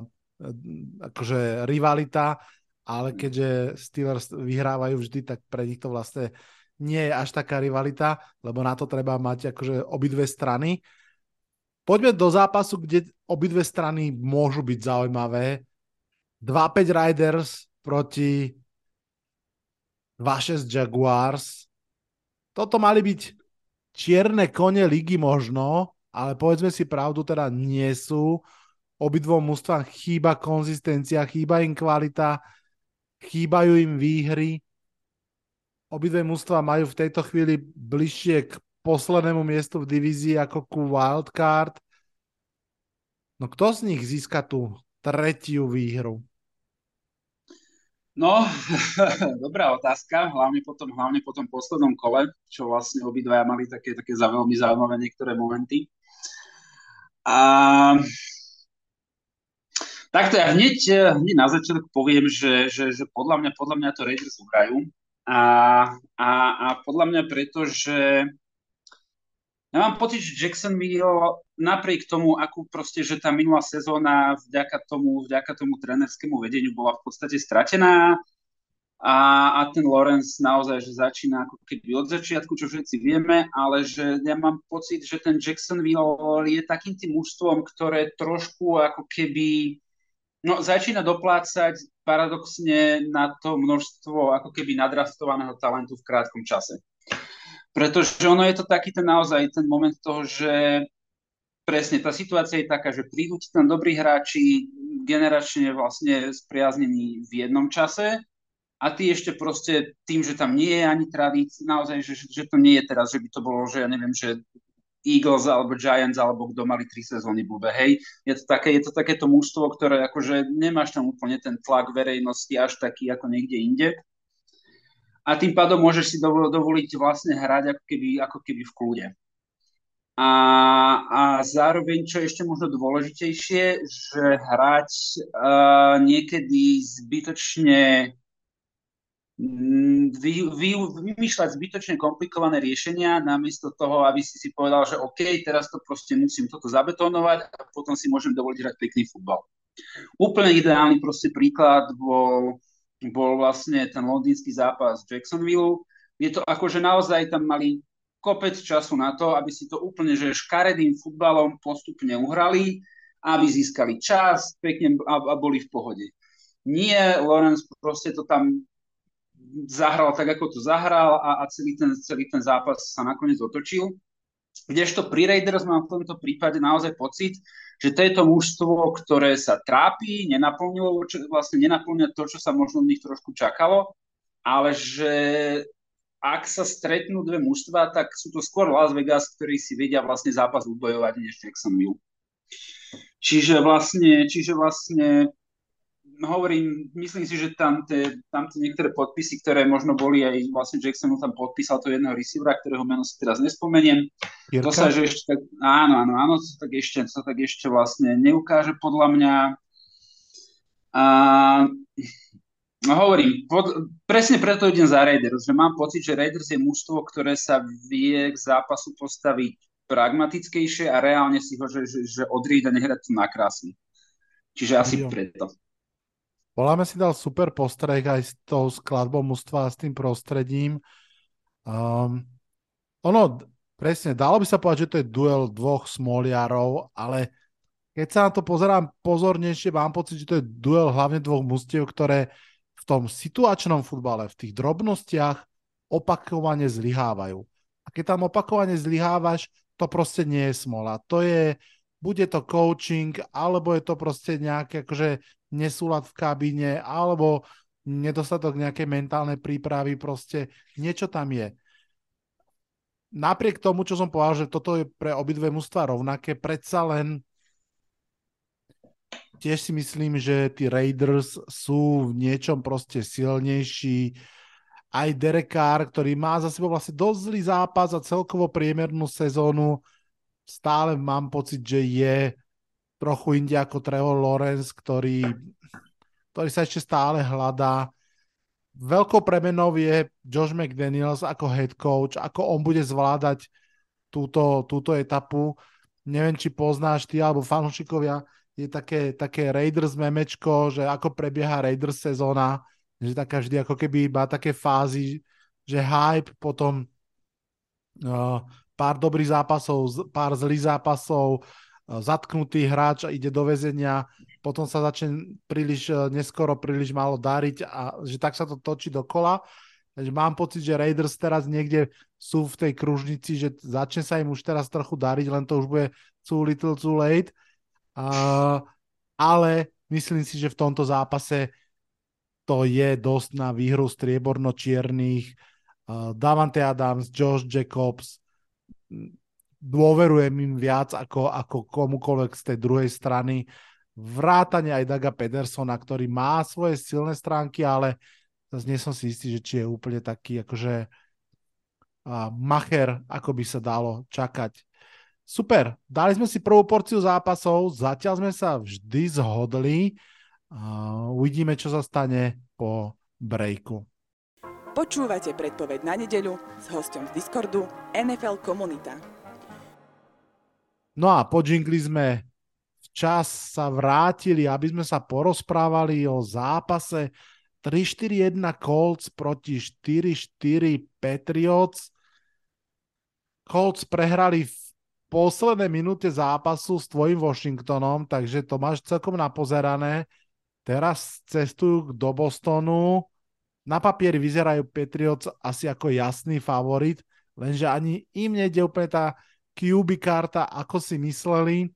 akože rivalita, ale keďže Steelers vyhrávajú vždy, tak pre nich to vlastne nie je až taká rivalita, lebo na to treba mať akože obidve strany. Poďme do zápasu, kde obidve strany môžu byť zaujímavé. 2-5 Riders proti 2-6 Jaguars. Toto mali byť čierne kone ligy možno, ale povedzme si pravdu, teda nie sú. obidvom mústvám chýba konzistencia, chýba im kvalita, chýbajú im výhry. Obidve mústva majú v tejto chvíli bližšie k poslednému miestu v divízii ako ku wildcard. No kto z nich získa tú tretiu výhru?
No, [LAUGHS] dobrá otázka, hlavne po tom, hlavne po tom poslednom kole, čo vlastne obidvaja mali také, také za veľmi zaujímavé niektoré momenty. A Takto ja hneď, hneď na začiatok poviem, že, že, že podľa, mňa, podľa mňa to Raiders uhrajú. A, a, a podľa mňa preto, že ja mám pocit, že Jacksonville napriek tomu, akú proste, že tá minulá sezóna vďaka tomu, vďaka tomu trénerskému vedeniu bola v podstate stratená a, a ten Lawrence naozaj, že začína ako keby od začiatku, čo všetci vieme, ale že ja mám pocit, že ten Jacksonville je takým tým mužstvom, ktoré trošku ako keby no, začína doplácať paradoxne na to množstvo ako keby nadrastovaného talentu v krátkom čase. Pretože ono je to taký ten naozaj ten moment toho, že presne tá situácia je taká, že prídu ti tam dobrí hráči, generačne vlastne spriaznení v jednom čase a ty ešte proste tým, že tam nie je ani tradícia, naozaj, že, že to nie je teraz, že by to bolo, že ja neviem, že Eagles alebo Giants alebo kto mali tri sezóny blbe, hej. Je to, také, je to takéto mužstvo, ktoré akože nemáš tam úplne ten tlak verejnosti až taký ako niekde inde a tým pádom môžeš si dovoliť vlastne hrať ako keby, ako keby v kľude. A, a zároveň, čo je ešte možno dôležitejšie, že hrať uh, niekedy zbytočne mm, vy, vy, vymýšľať zbytočne komplikované riešenia, namiesto toho, aby si si povedal, že OK, teraz to proste musím toto zabetónovať a potom si môžem dovoliť hrať pekný futbal. Úplne ideálny proste príklad bol bol vlastne ten londýnsky zápas Jacksonville. Je to ako, že naozaj tam mali kopec času na to, aby si to úplne, že škaredým futbalom postupne uhrali, aby získali čas, pekne a, a boli v pohode. Nie, Lorenz proste to tam zahral tak, ako to zahral a, a celý, ten, celý ten zápas sa nakoniec otočil. Kdežto pri Raiders mám v tomto prípade naozaj pocit, že to je to mužstvo, ktoré sa trápi, nenaplnilo, vlastne nenaplňa to, čo sa možno v nich trošku čakalo, ale že ak sa stretnú dve mužstva, tak sú to skôr Las Vegas, ktorí si vedia vlastne zápas ubojovať než Jacksonville. Čiže vlastne, čiže vlastne hovorím, myslím si, že tam tie, tam tie niektoré podpisy, ktoré možno boli aj vlastne Jackson tam podpísal to jedného receivera, ktorého meno si teraz nespomeniem. Jirka? To sa, že ešte tak, áno, áno, áno, to tak ešte, to tak ešte vlastne neukáže podľa mňa. A, no hovorím, pod, presne preto idem za Raiders, že mám pocit, že Raiders je mužstvo, ktoré sa vie k zápasu postaviť pragmatickejšie a reálne si ho, že, že, že odrieť a nehrať to na krásne. Čiže asi jo. preto.
Voláme si dal super postreh aj s tou skladbou mužstva a s tým prostredím. Um, ono, presne, dalo by sa povedať, že to je duel dvoch smoliarov, ale keď sa na to pozerám pozornejšie, mám pocit, že to je duel hlavne dvoch mustiev, ktoré v tom situačnom futbale, v tých drobnostiach opakovane zlyhávajú. A keď tam opakovane zlyhávaš, to proste nie je smola. To je, bude to coaching, alebo je to proste nejaké akože nesúlad v kabíne, alebo nedostatok nejakej mentálnej prípravy, proste niečo tam je. Napriek tomu, čo som povedal, že toto je pre obidve mužstva rovnaké, predsa len tiež si myslím, že tí Raiders sú v niečom proste silnejší. Aj Derek Carr, ktorý má za sebou vlastne dosť zlý zápas a celkovo priemernú sezónu, stále mám pocit, že je trochu inde ako Trevor Lawrence, ktorý, ktorý sa ešte stále hľadá. Veľkou premenou je Josh McDaniels ako head coach, ako on bude zvládať túto, túto etapu. Neviem, či poznáš ty alebo fanúšikovia, je také, také Raiders memečko, že ako prebieha Raiders sezóna, že taká vždy ako keby má také fázy, že hype, potom uh, pár dobrých zápasov, pár zlých zápasov, zatknutý hráč ide do väzenia, potom sa začne príliš e, neskoro, príliš málo dariť a že tak sa to točí dokola. Takže mám pocit, že Raiders teraz niekde sú v tej kružnici, že začne sa im už teraz trochu dariť, len to už bude too little, too late. A ale myslím si, že v tomto zápase to je dosť na výhru strieborno-čiernych. Uh, Davante Adams, Josh Jacobs, dôverujem im viac ako, ako komukoľvek z tej druhej strany. Vrátane aj Daga Pedersona, ktorý má svoje silné stránky, ale zase nie som si istý, že či je úplne taký akože macher, ako by sa dalo čakať. Super, dali sme si prvú porciu zápasov, zatiaľ sme sa vždy zhodli. Uvidíme, čo sa stane po breaku.
Počúvate predpoveď na nedeľu s hostom z Discordu NFL Komunita.
No a po džingli sme včas sa vrátili, aby sme sa porozprávali o zápase 3-4-1 Colts proti 4-4 Patriots. Colts prehrali v poslednej minúte zápasu s tvojim Washingtonom, takže to máš celkom napozerané. Teraz cestujú do Bostonu. Na papieri vyzerajú Patriots asi ako jasný favorit, lenže ani im nejde úplne tá QB karta, ako si mysleli.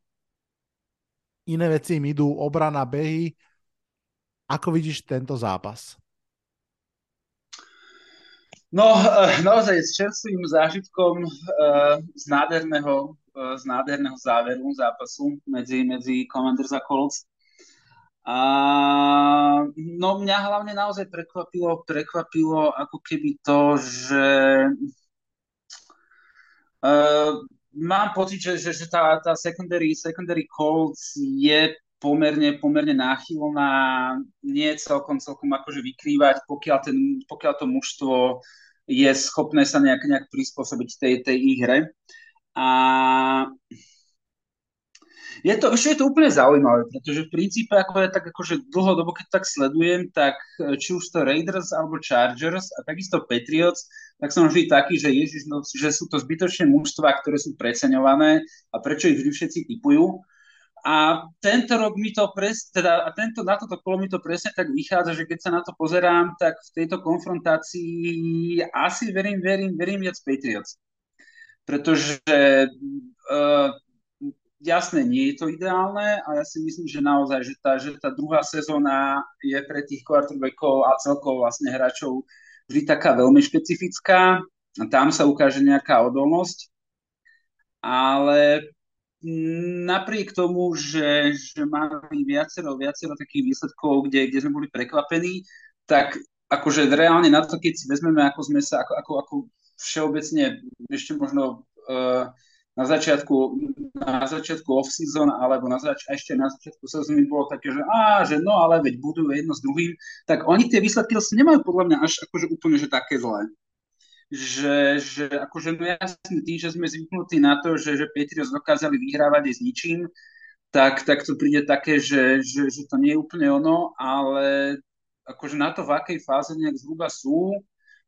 Iné veci im idú, obrana, behy. Ako vidíš tento zápas?
No, eh, naozaj s čerstvým zážitkom uh, z nádherného z nádherného záveru zápasu medzi, medzi Commanders a Colts. A no mňa hlavne naozaj prekvapilo, prekvapilo ako keby to, že uh, mám pocit, že, že, že tá, tá secondary, secondary Colts je pomerne, pomerne náchylná, nie celkom, celkom akože vykrývať, pokiaľ, ten, pokiaľ to mužstvo je schopné sa nejak, nejak prispôsobiť tej, tej ich hre. A je to, ešte je to úplne zaujímavé, pretože v princípe, ako ja tak akože dlhodobo, keď tak sledujem, tak e, či už to Raiders alebo Chargers a takisto Patriots, tak som vždy taký, že ježiš, no, že sú to zbytočné mužstva, ktoré sú preceňované a prečo ich vždy všetci typujú. A tento rok mi to pres, teda, a tento, na toto kolo mi to presne tak vychádza, že keď sa na to pozerám, tak v tejto konfrontácii asi verím, verím, verím viac Patriots pretože uh, jasné, nie je to ideálne a ja si myslím, že naozaj, že tá, že tá druhá sezóna je pre tých quarterbackov a celkovo vlastne hráčov vždy taká veľmi špecifická. A tam sa ukáže nejaká odolnosť, ale napriek tomu, že, že mali viacero, viacero takých výsledkov, kde, kde sme boli prekvapení, tak akože reálne na to, keď si vezmeme, ako sme sa, ako, ako, ako všeobecne ešte možno uh, na začiatku, na začiatku off-season alebo na zač- ešte na začiatku sezóny bolo také, že á, že no, ale veď budú jedno s druhým, tak oni tie výsledky vlastne nemajú podľa mňa až akože úplne, že také zlé. Že, že akože no jasne tým, že sme zvyknutí na to, že, že Patriots dokázali vyhrávať aj s ničím, tak, tak to príde také, že, že, že to nie je úplne ono, ale akože na to, v akej fáze nejak zhruba sú,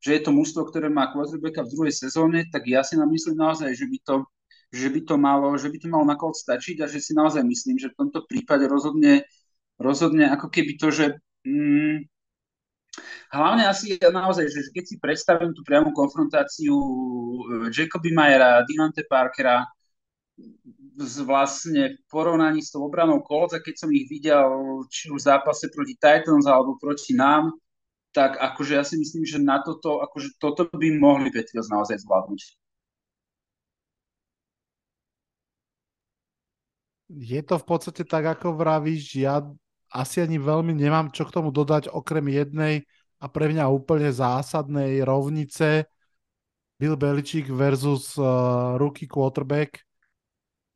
že je to mužstvo, ktoré má quarterbacka v druhej sezóne, tak ja si myslím naozaj, že by to, že by to malo, že by to malo na stačiť a že si naozaj myslím, že v tomto prípade rozhodne, rozhodne ako keby to, že mm, hlavne asi naozaj, že keď si predstavím tú priamu konfrontáciu eh, Jacoby Mayera, Dinante Parkera, vlastne v porovnaní s tou obranou Colts a keď som ich videl či už v zápase proti Titans alebo proti nám, tak akože ja si myslím, že na toto, akože toto by mohli Patriots naozaj zvládnuť.
Je to v podstate tak, ako vravíš, ja asi ani veľmi nemám čo k tomu dodať, okrem jednej a pre mňa úplne zásadnej rovnice Bill Belichick versus uh, rookie quarterback.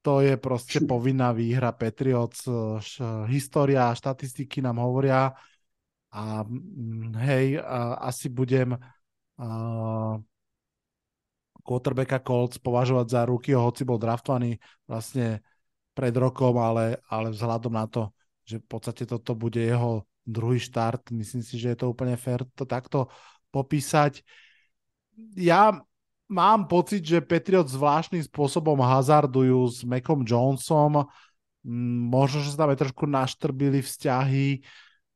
To je proste [LAUGHS] povinná výhra Patriots. Uh, história a štatistiky nám hovoria, a mm, hej, a asi budem uh, quarterbacka Colts považovať za ruky, hoci bol draftovaný vlastne pred rokom, ale, ale vzhľadom na to, že v podstate toto bude jeho druhý štart, myslím si, že je to úplne fér to takto popísať. Ja mám pocit, že Patriot zvláštnym spôsobom hazardujú s Macom Jonesom, možno, že sa tam aj trošku naštrbili vzťahy,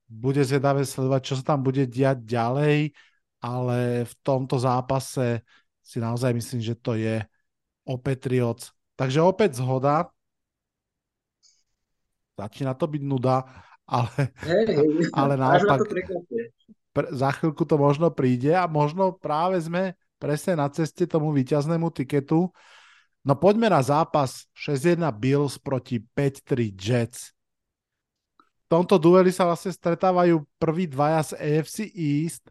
bude zvedavé sledovať, čo sa tam bude diať ďalej, ale v tomto zápase si naozaj myslím, že to je o Patriots. Takže opäť zhoda. Začína to byť nuda, ale,
hej. [LAUGHS]
ale naopak
to prekvapuje.
pr- za chvíľku to možno príde a možno práve sme presne na ceste tomu víťaznému tiketu. No poďme na zápas 6-1 Bills proti 5-3 Jets. V tomto dueli sa vlastne stretávajú prví dvaja z AFC East,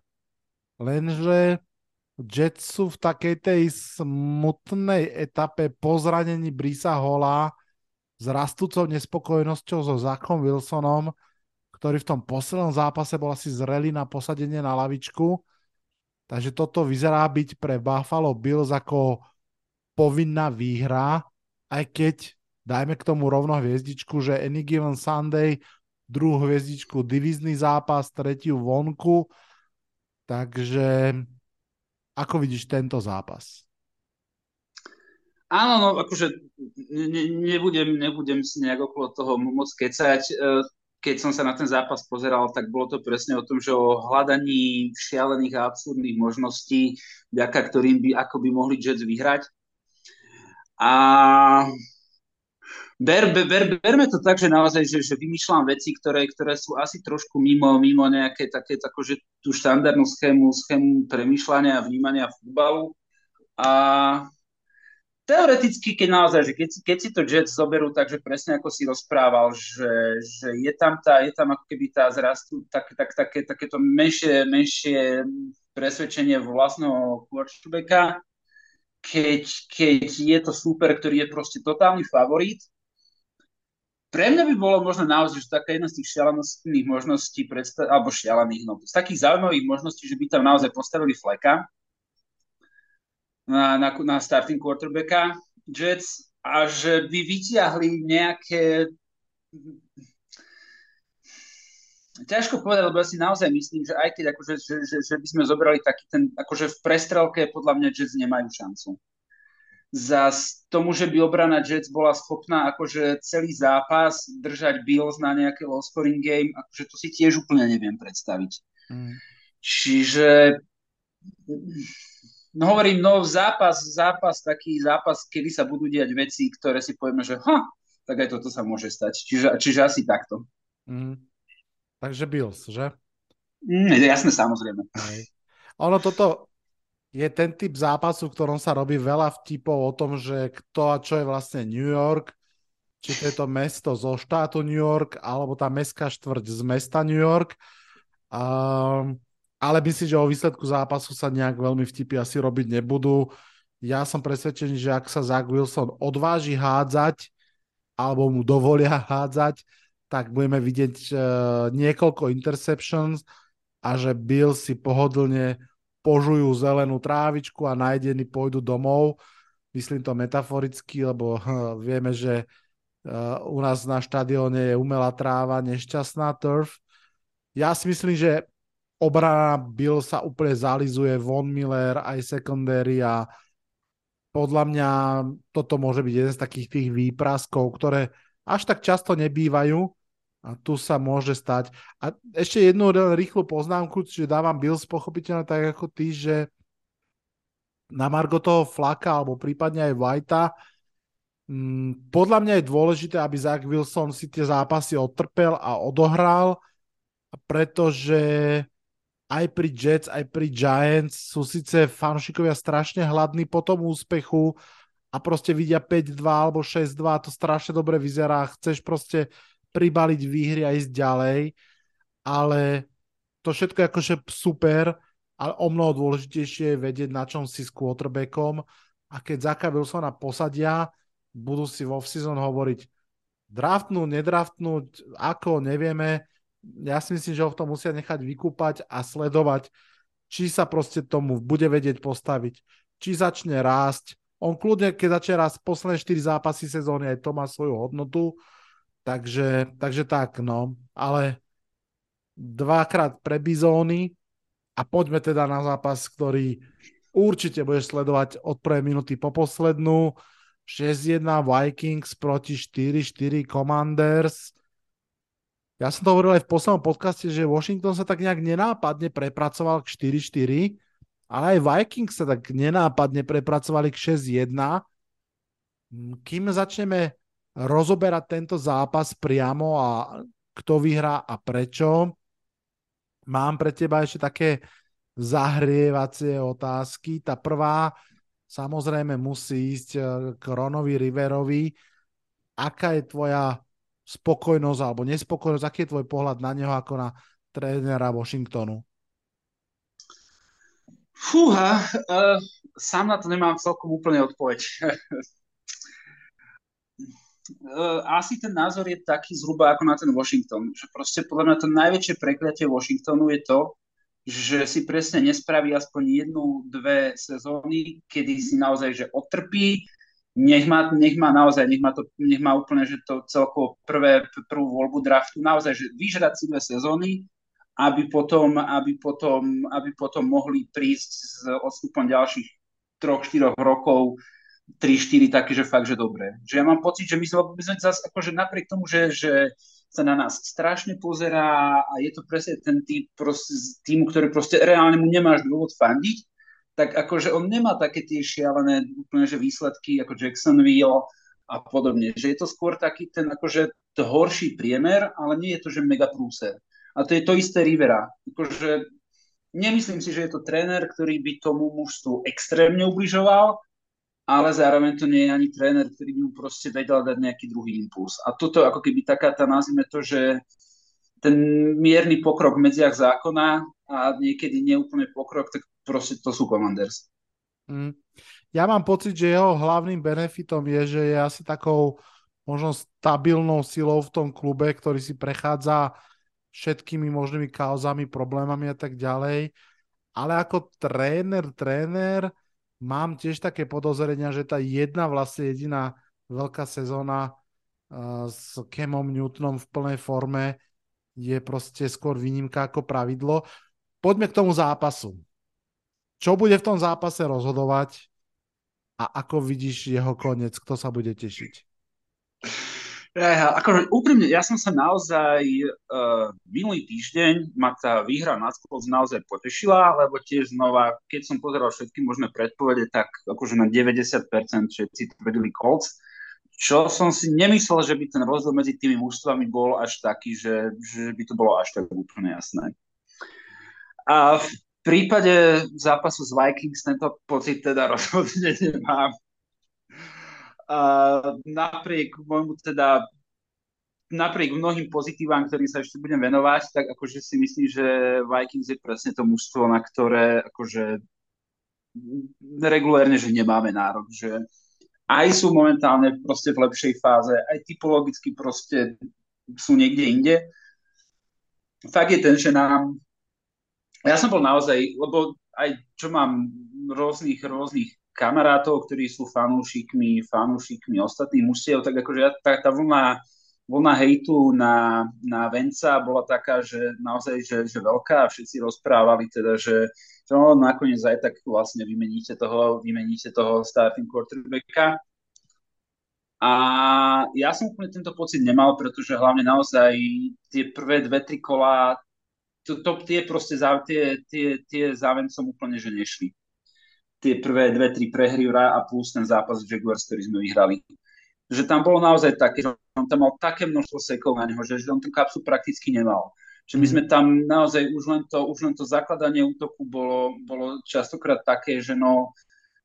lenže Jets sú v takej tej smutnej etape po zranení Brisa Hola s rastúcou nespokojnosťou so Zachom Wilsonom, ktorý v tom poslednom zápase bol asi zrelý na posadenie na lavičku. Takže toto vyzerá byť pre Buffalo Bills ako povinná výhra, aj keď dajme k tomu rovno hviezdičku, že Any Given Sunday, druhú hviezdičku divizný zápas, tretiu vonku. Takže ako vidíš tento zápas?
Áno, no akože ne, nebudem, nebudem si nejak okolo toho moc kecať. E, Keď som sa na ten zápas pozeral, tak bolo to presne o tom, že o hľadaní šialených a absurdných možností, vďaka ktorým by ako by mohli Jets vyhrať. A ber, ber, ber, berme to tak, že naozaj, že, že vymýšľam veci, ktoré, ktoré sú asi trošku mimo, mimo nejaké také, že tú štandardnú schému, schému premýšľania a vnímania futbalu. A teoreticky, keď naozaj, že keď, keď si to Jets zoberú, takže presne ako si rozprával, že, že je tam tá, je tam ako keby tá zrastu, tak, tak, také, takéto menšie, menšie presvedčenie vlastného quarterbacka, keď, keď je to super, ktorý je proste totálny favorit, pre mňa by bolo možno naozaj, že taká jedna z tých šialenostných možností, predstav, alebo šialených, no, z takých zaujímavých možností, že by tam naozaj postavili fleka na, na, na starting quarterbacka Jets a že by vytiahli nejaké ťažko povedať, lebo ja si naozaj myslím, že aj keď akože, že, že, že by sme zobrali taký ten, akože v prestrelke podľa mňa Jets nemajú šancu za tomu, že by obrana Jets bola schopná akože celý zápas držať Bills na nejaké low scoring game, akože to si tiež úplne neviem predstaviť. Mm. Čiže no hovorím, no zápas, zápas, taký zápas, kedy sa budú diať veci, ktoré si povieme, že ha, tak aj toto sa môže stať. Čiže, čiže asi takto.
Mm. Takže Bills, že?
Mm, jasné, samozrejme.
Hej. Ono toto, je ten typ zápasu, v ktorom sa robí veľa vtipov o tom, že kto a čo je vlastne New York, či to je to mesto zo štátu New York, alebo tá mestská štvrť z mesta New York. Um, ale myslím, že o výsledku zápasu sa nejak veľmi vtipy asi robiť nebudú. Ja som presvedčený, že ak sa Zach Wilson odváži hádzať, alebo mu dovolia [LAUGHS] hádzať, tak budeme vidieť uh, niekoľko interceptions a že Bill si pohodlne požujú zelenú trávičku a najdení pôjdu domov. Myslím to metaforicky, lebo uh, vieme, že uh, u nás na štadióne je umelá tráva, nešťastná turf. Ja si myslím, že obrana Bill sa úplne zalizuje, Von Miller, aj secondary a podľa mňa toto môže byť jeden z takých tých výpraskov, ktoré až tak často nebývajú, a tu sa môže stať. A ešte jednu rýchlu poznámku, že dávam Bills pochopiteľne tak ako ty, že na Margo toho Flaka alebo prípadne aj Whitea mm, podľa mňa je dôležité, aby Zach Wilson si tie zápasy odtrpel a odohral, pretože aj pri Jets, aj pri Giants sú síce fanšikovia strašne hladní po tom úspechu a proste vidia 5-2 alebo 6-2, to strašne dobre vyzerá, chceš proste pribaliť výhry a ísť ďalej, ale to všetko je akože super, ale o mnoho dôležitejšie je vedieť, na čom si s quarterbackom a keď Zaka Wilsona posadia, budú si vo season hovoriť draftnúť, nedraftnúť, ako, nevieme. Ja si myslím, že ho v tom musia nechať vykúpať a sledovať, či sa proste tomu bude vedieť postaviť, či začne rásť. On kľudne, keď začne rásť posledné 4 zápasy sezóny, aj to má svoju hodnotu, Takže, takže tak, no. Ale dvakrát pre bizóny a poďme teda na zápas, ktorý určite budeš sledovať od prvej minúty po poslednú. 6-1 Vikings proti 4-4 Commanders. Ja som to hovoril aj v poslednom podcaste, že Washington sa tak nejak nenápadne prepracoval k 4-4, ale aj Vikings sa tak nenápadne prepracovali k 6-1. Kým začneme rozoberať tento zápas priamo a kto vyhrá a prečo. Mám pre teba ešte také zahrievacie otázky. Tá prvá samozrejme musí ísť eh, k Ronovi Riverovi. Aká je tvoja spokojnosť alebo nespokojnosť, aký je tvoj pohľad na neho ako na trénera Washingtonu?
Fúha, uh, sám na to nemám celkom úplne odpoveď. uh, [LAUGHS] asi ten názor je taký zhruba ako na ten Washington, že proste podľa mňa to najväčšie prekliatie Washingtonu je to, že si presne nespraví aspoň jednu, dve sezóny, kedy si naozaj, že otrpí, nech má, nech má naozaj, nech má, to, nech má úplne, že to celkovo prvé, prvú voľbu draftu, naozaj, že vyžrať si dve sezóny, aby potom, aby potom, aby potom mohli prísť s odstupom ďalších troch, štyroch rokov 3-4 také, že fakt, že dobré. Že ja mám pocit, že my sme, my sme zase, akože napriek tomu, že, že sa na nás strašne pozerá a je to presne ten typ týmu, ktorý proste reálne mu nemáš dôvod fandiť, tak akože on nemá také tie šialené úplne, že výsledky ako Jacksonville a podobne. Že je to skôr taký ten akože to horší priemer, ale nie je to, že mega prúser. A to je to isté Rivera. Akože, nemyslím si, že je to tréner, ktorý by tomu mužstvu extrémne ubližoval, ale zároveň to nie je ani tréner, ktorý by mu proste vedel dať nejaký druhý impuls. A toto ako keby taká tá, nazvime to, že ten mierny pokrok v medziach zákona a niekedy neúplne pokrok, tak proste to sú Commanders.
Mm. Ja mám pocit, že jeho hlavným benefitom je, že je asi takou možno stabilnou silou v tom klube, ktorý si prechádza všetkými možnými kauzami, problémami a tak ďalej. Ale ako tréner, tréner, mám tiež také podozrenia, že tá jedna vlastne jediná veľká sezóna uh, s Kemom Newtonom v plnej forme je proste skôr výnimka ako pravidlo. Poďme k tomu zápasu. Čo bude v tom zápase rozhodovať a ako vidíš jeho koniec? Kto sa bude tešiť?
Ja, akože úprimne, ja som sa naozaj uh, minulý týždeň, ma tá výhra na Colts naozaj potešila, lebo tiež znova, keď som pozeral všetky možné predpovede, tak akože na 90% všetci tvrdili Colts, čo som si nemyslel, že by ten rozdiel medzi tými mužstvami bol až taký, že, že by to bolo až tak úplne jasné. A prípade zápasu s Vikings tento pocit teda [LAUGHS] rozhodne nemám Uh, napriek môjmu teda napriek mnohým pozitívam, ktorým sa ešte budem venovať, tak akože si myslím, že Vikings je presne to mužstvo, na ktoré akože regulérne, že nemáme nárok, že aj sú momentálne proste v lepšej fáze, aj typologicky proste sú niekde inde. Fakt je ten, že nám ja som bol naozaj, lebo aj čo mám rôznych, rôznych kamarátov, ktorí sú fanúšikmi, fanúšikmi ostatných mužstiev, tak akože ja, tá, tá vlna, vlna hejtu na, na Venca bola taká, že naozaj, že, že veľká a všetci rozprávali teda, že, že no, nakoniec aj tak vlastne vymeníte toho, vymeníte toho starting quarterbacka. A ja som úplne tento pocit nemal, pretože hlavne naozaj tie prvé dve, tri kola, to, to, tie proste tie, tie, tie závencom úplne že nešli tie prvé dve, tri prehry a plus ten zápas Jaguars, ktorý sme vyhrali. Že tam bolo naozaj také, že on tam mal také množstvo sekov na neho, že, že on tú kapsu prakticky nemal. Že my sme tam naozaj už len to, už len to zakladanie útoku bolo, bolo častokrát také, že no,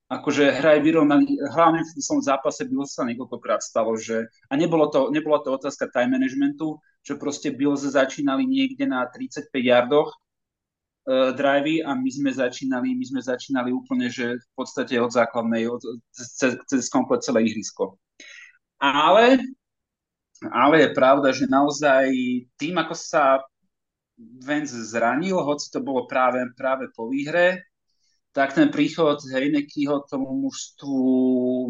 akože hraj vyrovnaný, hlavne v tom zápase Bills sa niekoľkokrát stalo, že, a nebolo to, nebola to otázka time managementu, že proste Bills začínali niekde na 35 yardoch uh, drivey a my sme začínali, my sme začínali úplne, že v podstate od základnej, od, cez, cez komplet celé ihrisko. Ale, ale je pravda, že naozaj tým, ako sa Vance zranil, hoci to bolo práve, práve po výhre, tak ten príchod Heinekyho tomu mužstvu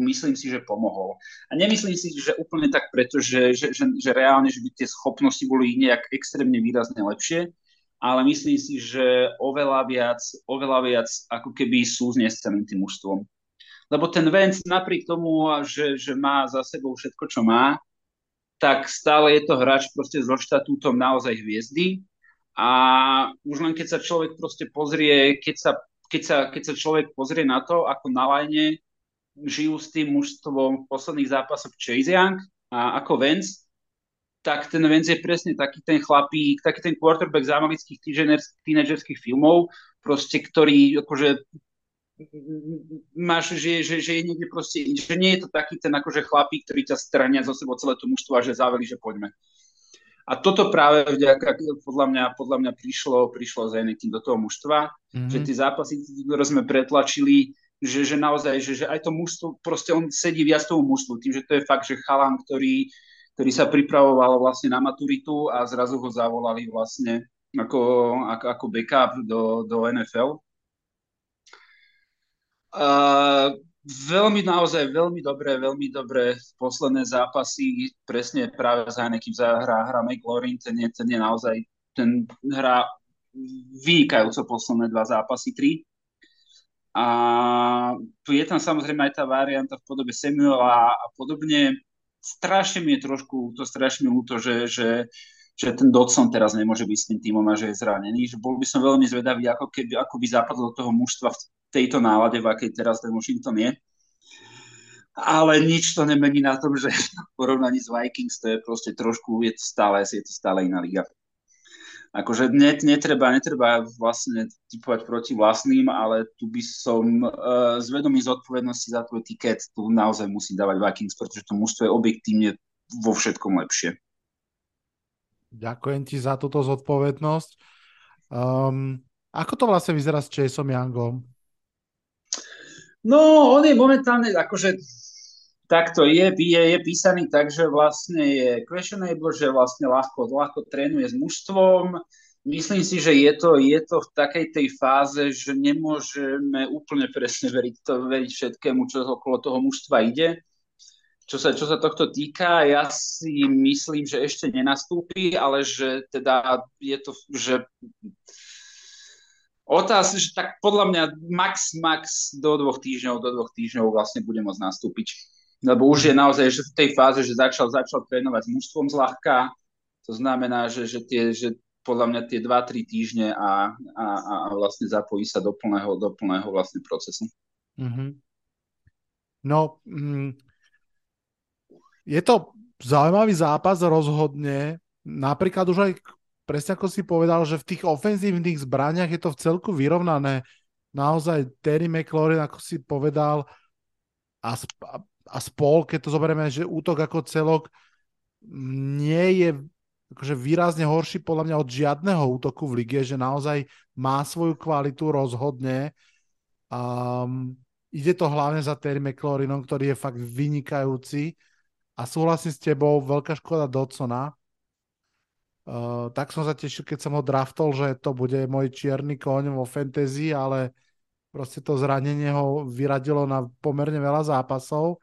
myslím si, že pomohol. A nemyslím si, že úplne tak preto, že, že, že, že reálne, že by tie schopnosti boli nejak extrémne výrazne lepšie, ale myslím si, že oveľa viac, oveľa viac ako keby sú s celým tým mužstvom. Lebo ten Vance napriek tomu, že, že má za sebou všetko, čo má, tak stále je to hráč proste so štatútom naozaj hviezdy a už len keď sa človek proste pozrie, keď sa, keď sa, keď sa človek pozrie na to, ako na lajne žijú s tým mužstvom v posledných zápasoch Chase Young, a ako Vance, tak ten Vance je presne taký ten chlapík, taký ten quarterback z amerických tínedžerských filmov, proste, ktorý akože máš, že, že, že je niekde proste, že nie je to taký ten akože chlapík, ktorý ťa strania zo sebou celé to mužstvo a že zaveli, že poďme. A toto práve vďaka, podľa mňa, podľa mňa prišlo, prišlo z Anakin do toho mužstva, mm-hmm. že tie zápasy, ktoré sme pretlačili, že, že naozaj, že, že aj to mužstvo, proste on sedí viac tomu mužstvu, tým, že to je fakt, že chalan, ktorý, ktorý sa pripravoval vlastne na maturitu a zrazu ho zavolali vlastne ako, ako, ako backup do, do NFL. Uh, Veľmi naozaj, veľmi dobré, veľmi dobré posledné zápasy, presne práve za Heineken hrá, hrá McLaurin, ten je, ten je naozaj, ten hrá vynikajúco posledné dva zápasy, tri. A tu je tam samozrejme aj tá varianta v podobe Samuela a podobne. Strašne mi je trošku, to strašne mi ľúto, že, že, že ten Dodson teraz nemôže byť s tým týmom a že je zranený. Že bol by som veľmi zvedavý, ako, keby, ako by zapadlo do toho mužstva v tejto nálade, v akej teraz ten Washington je. Ale nič to nemení na tom, že v porovnaní s Vikings to je proste trošku, je to stále, je to stále iná liga. Akože net, netreba, netreba vlastne typovať proti vlastným, ale tu by som uh, z vedomí zodpovednosti za tvoj tiket tu naozaj musí dávať Vikings, pretože to mužstvo je objektívne vo všetkom lepšie.
Ďakujem ti za túto zodpovednosť. Um, ako to vlastne vyzerá s Chaseom Youngom?
No, on je momentálne, akože takto je, je, je písaný tak, že vlastne je questionable, že vlastne ľahko, ľahko trénuje s mužstvom. Myslím si, že je to, je to v takej tej fáze, že nemôžeme úplne presne veriť, to, veriť všetkému, čo okolo toho mužstva ide. Čo sa, čo sa tohto týka, ja si myslím, že ešte nenastúpi, ale že teda je to, že Otázka, že tak podľa mňa max, max do dvoch týždňov, do dvoch týždňov vlastne bude môcť nastúpiť. Lebo už je naozaj že v tej fáze, že začal, začal trénovať s mužstvom zľahka, to znamená, že, že, tie, že podľa mňa tie 2-3 týždne a, a, a vlastne zapojí sa do plného, do plného vlastne procesu. Mm-hmm.
No, mm, je to zaujímavý zápas rozhodne. Napríklad už aj presne ako si povedal, že v tých ofenzívnych zbraniach je to v celku vyrovnané. Naozaj Terry McLaurin, ako si povedal, a, a spol, keď to zoberieme, že útok ako celok nie je akože výrazne horší podľa mňa od žiadneho útoku v lige, že naozaj má svoju kvalitu rozhodne. Um, ide to hlavne za Terry McLaurinom, ktorý je fakt vynikajúci a súhlasím s tebou, veľká škoda Dodsona, Uh, tak som sa tešil, keď som ho draftol, že to bude môj čierny koň vo fantasy, ale proste to zranenie ho vyradilo na pomerne veľa zápasov.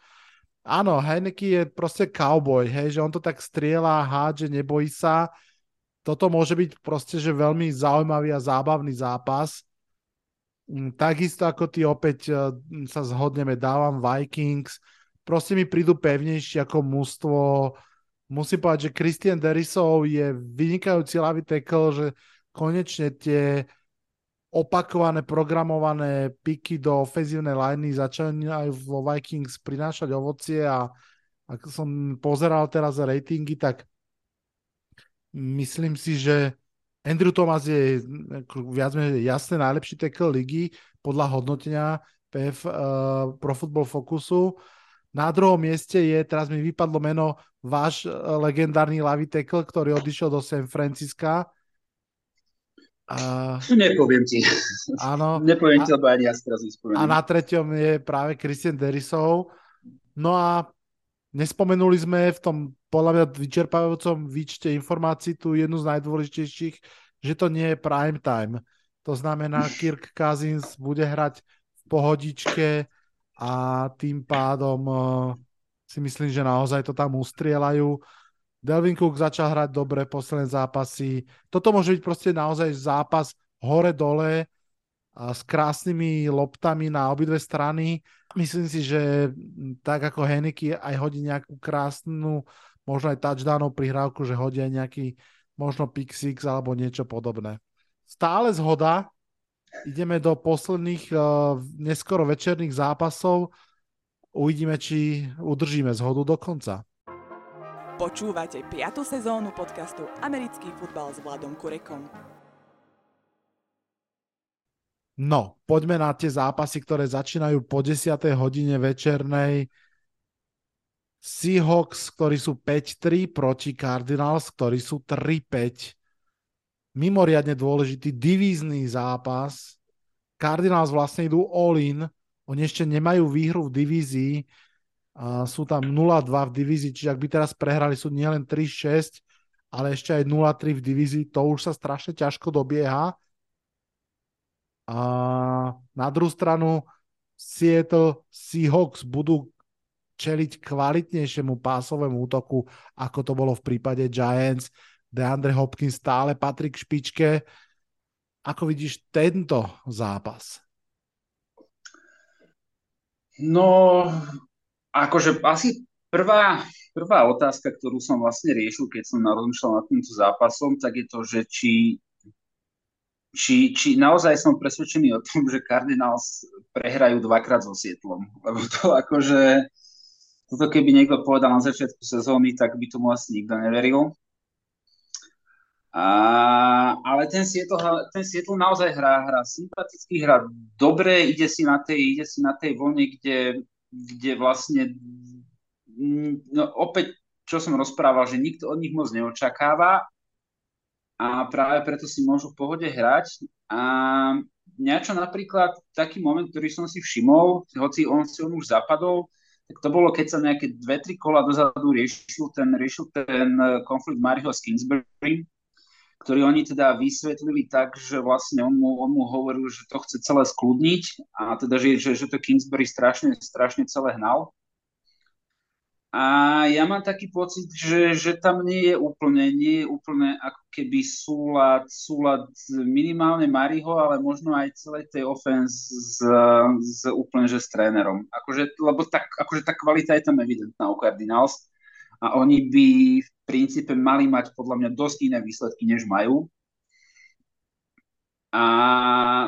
Áno, Heineke je proste cowboy, hej, že on to tak strieľa, hádže, nebojí sa. Toto môže byť proste, že veľmi zaujímavý a zábavný zápas. Mm, takisto ako ty opäť uh, sa zhodneme, dávam Vikings. Proste mi prídu pevnejšie ako mústvo musím povedať, že Christian Derisov je vynikajúci ľavý tackle, že konečne tie opakované, programované piky do ofenzívnej liney začali aj vo Vikings prinášať ovocie a ak som pozeral teraz ratingy, tak myslím si, že Andrew Thomas je viac menej jasne najlepší tackle ligy podľa hodnotenia PF uh, Pro Football Focusu. Na druhom mieste je, teraz mi vypadlo meno, váš eh, legendárny Lavi tackle, ktorý odišiel do San Francisca.
A... Nepoviem ti.
Áno.
Nepoviem ti, lebo ani ja teraz nespomeniem.
A na treťom je práve Christian Derisov. No a nespomenuli sme v tom podľa mňa vyčerpávajúcom výčte informácií tu jednu z najdôležitejších, že to nie je prime time. To znamená, Kirk Cousins bude hrať v pohodičke a tým pádom uh, si myslím, že naozaj to tam ustrielajú. Delvin Cook začal hrať dobre posledné zápasy. Toto môže byť proste naozaj zápas hore-dole a s krásnymi loptami na obidve strany. Myslím si, že tak ako Heniky aj hodí nejakú krásnu, možno aj touchdownov prihrávku, že hodí aj nejaký možno pick six alebo niečo podobné. Stále zhoda, ideme do posledných uh, neskoro večerných zápasov. Uvidíme, či udržíme zhodu do konca.
Počúvate 5. sezónu podcastu Americký futbal s Vladom Kurekom.
No, poďme na tie zápasy, ktoré začínajú po 10. hodine večernej. Seahawks, ktorí sú 5-3 proti Cardinals, ktorí sú 3-5. Mimoriadne dôležitý divízny zápas. Cardinals vlastne idú all-in. Oni ešte nemajú výhru v divízii a sú tam 0-2 v divízii, čiže ak by teraz prehrali, sú nielen 3-6, ale ešte aj 0-3 v divízii, to už sa strašne ťažko dobieha. A na druhú stranu Seattle Seahawks budú čeliť kvalitnejšiemu pásovému útoku, ako to bolo v prípade Giants. DeAndre Hopkins stále patrí k špičke. Ako vidíš tento zápas?
No, Akože asi prvá, prvá otázka, ktorú som vlastne riešil, keď som rozmýšľal nad týmto zápasom, tak je to, že či, či, či naozaj som presvedčený o tom, že Cardinals prehrajú dvakrát so Sietlom. Lebo to akože, toto keby niekto povedal na začiatku sezóny, tak by tomu asi nikto neveril. A, ale ten Seattle, ten Seattle naozaj hrá, hrá sympaticky, hrá dobre, ide si na tej, ide si na tej vlne, kde kde vlastne mm, no opäť, čo som rozprával, že nikto od nich moc neočakáva a práve preto si môžu v pohode hrať. A niečo napríklad, taký moment, ktorý som si všimol, hoci on si on už zapadol, tak to bolo, keď sa nejaké dve, tri kola dozadu riešil ten, riešil ten konflikt Mariho s Kingsbury, ktorý oni teda vysvetlili tak, že vlastne on mu, on mu hovoril, že to chce celé skľudniť a teda, že, že, že to Kingsbury strašne, strašne celé hnal. A ja mám taký pocit, že, že tam nie je úplne, nie je úplne ako keby súlad, súlad minimálne Mariho, ale možno aj celej tej offense s, s úplne, že s trénerom. Akože, lebo tak, akože tá kvalita je tam evidentná u Cardinals a oni by v princípe mali mať podľa mňa dosť iné výsledky, než majú. A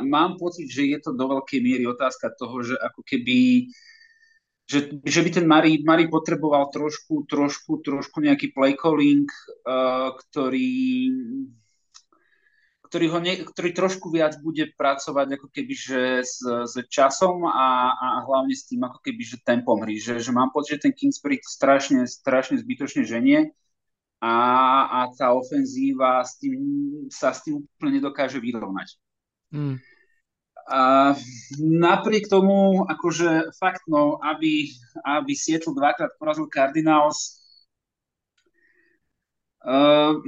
mám pocit, že je to do veľkej miery otázka toho, že ako keby že, že by ten Mari, Mari potreboval trošku, trošku, trošku nejaký play calling, uh, ktorý ktorý, ho ne, ktorý trošku viac bude pracovať ako keby že s, s časom a, a hlavne s tým ako keby že tempom hry. Že, že mám pocit, že ten Kingsbury strašne, strašne zbytočne ženie a, a tá ofenzíva s tým, sa s tým úplne nedokáže vyrovnať. Hmm. A napriek tomu, akože fakt, no, aby, aby Seattle dvakrát porazil Cardinals, uh,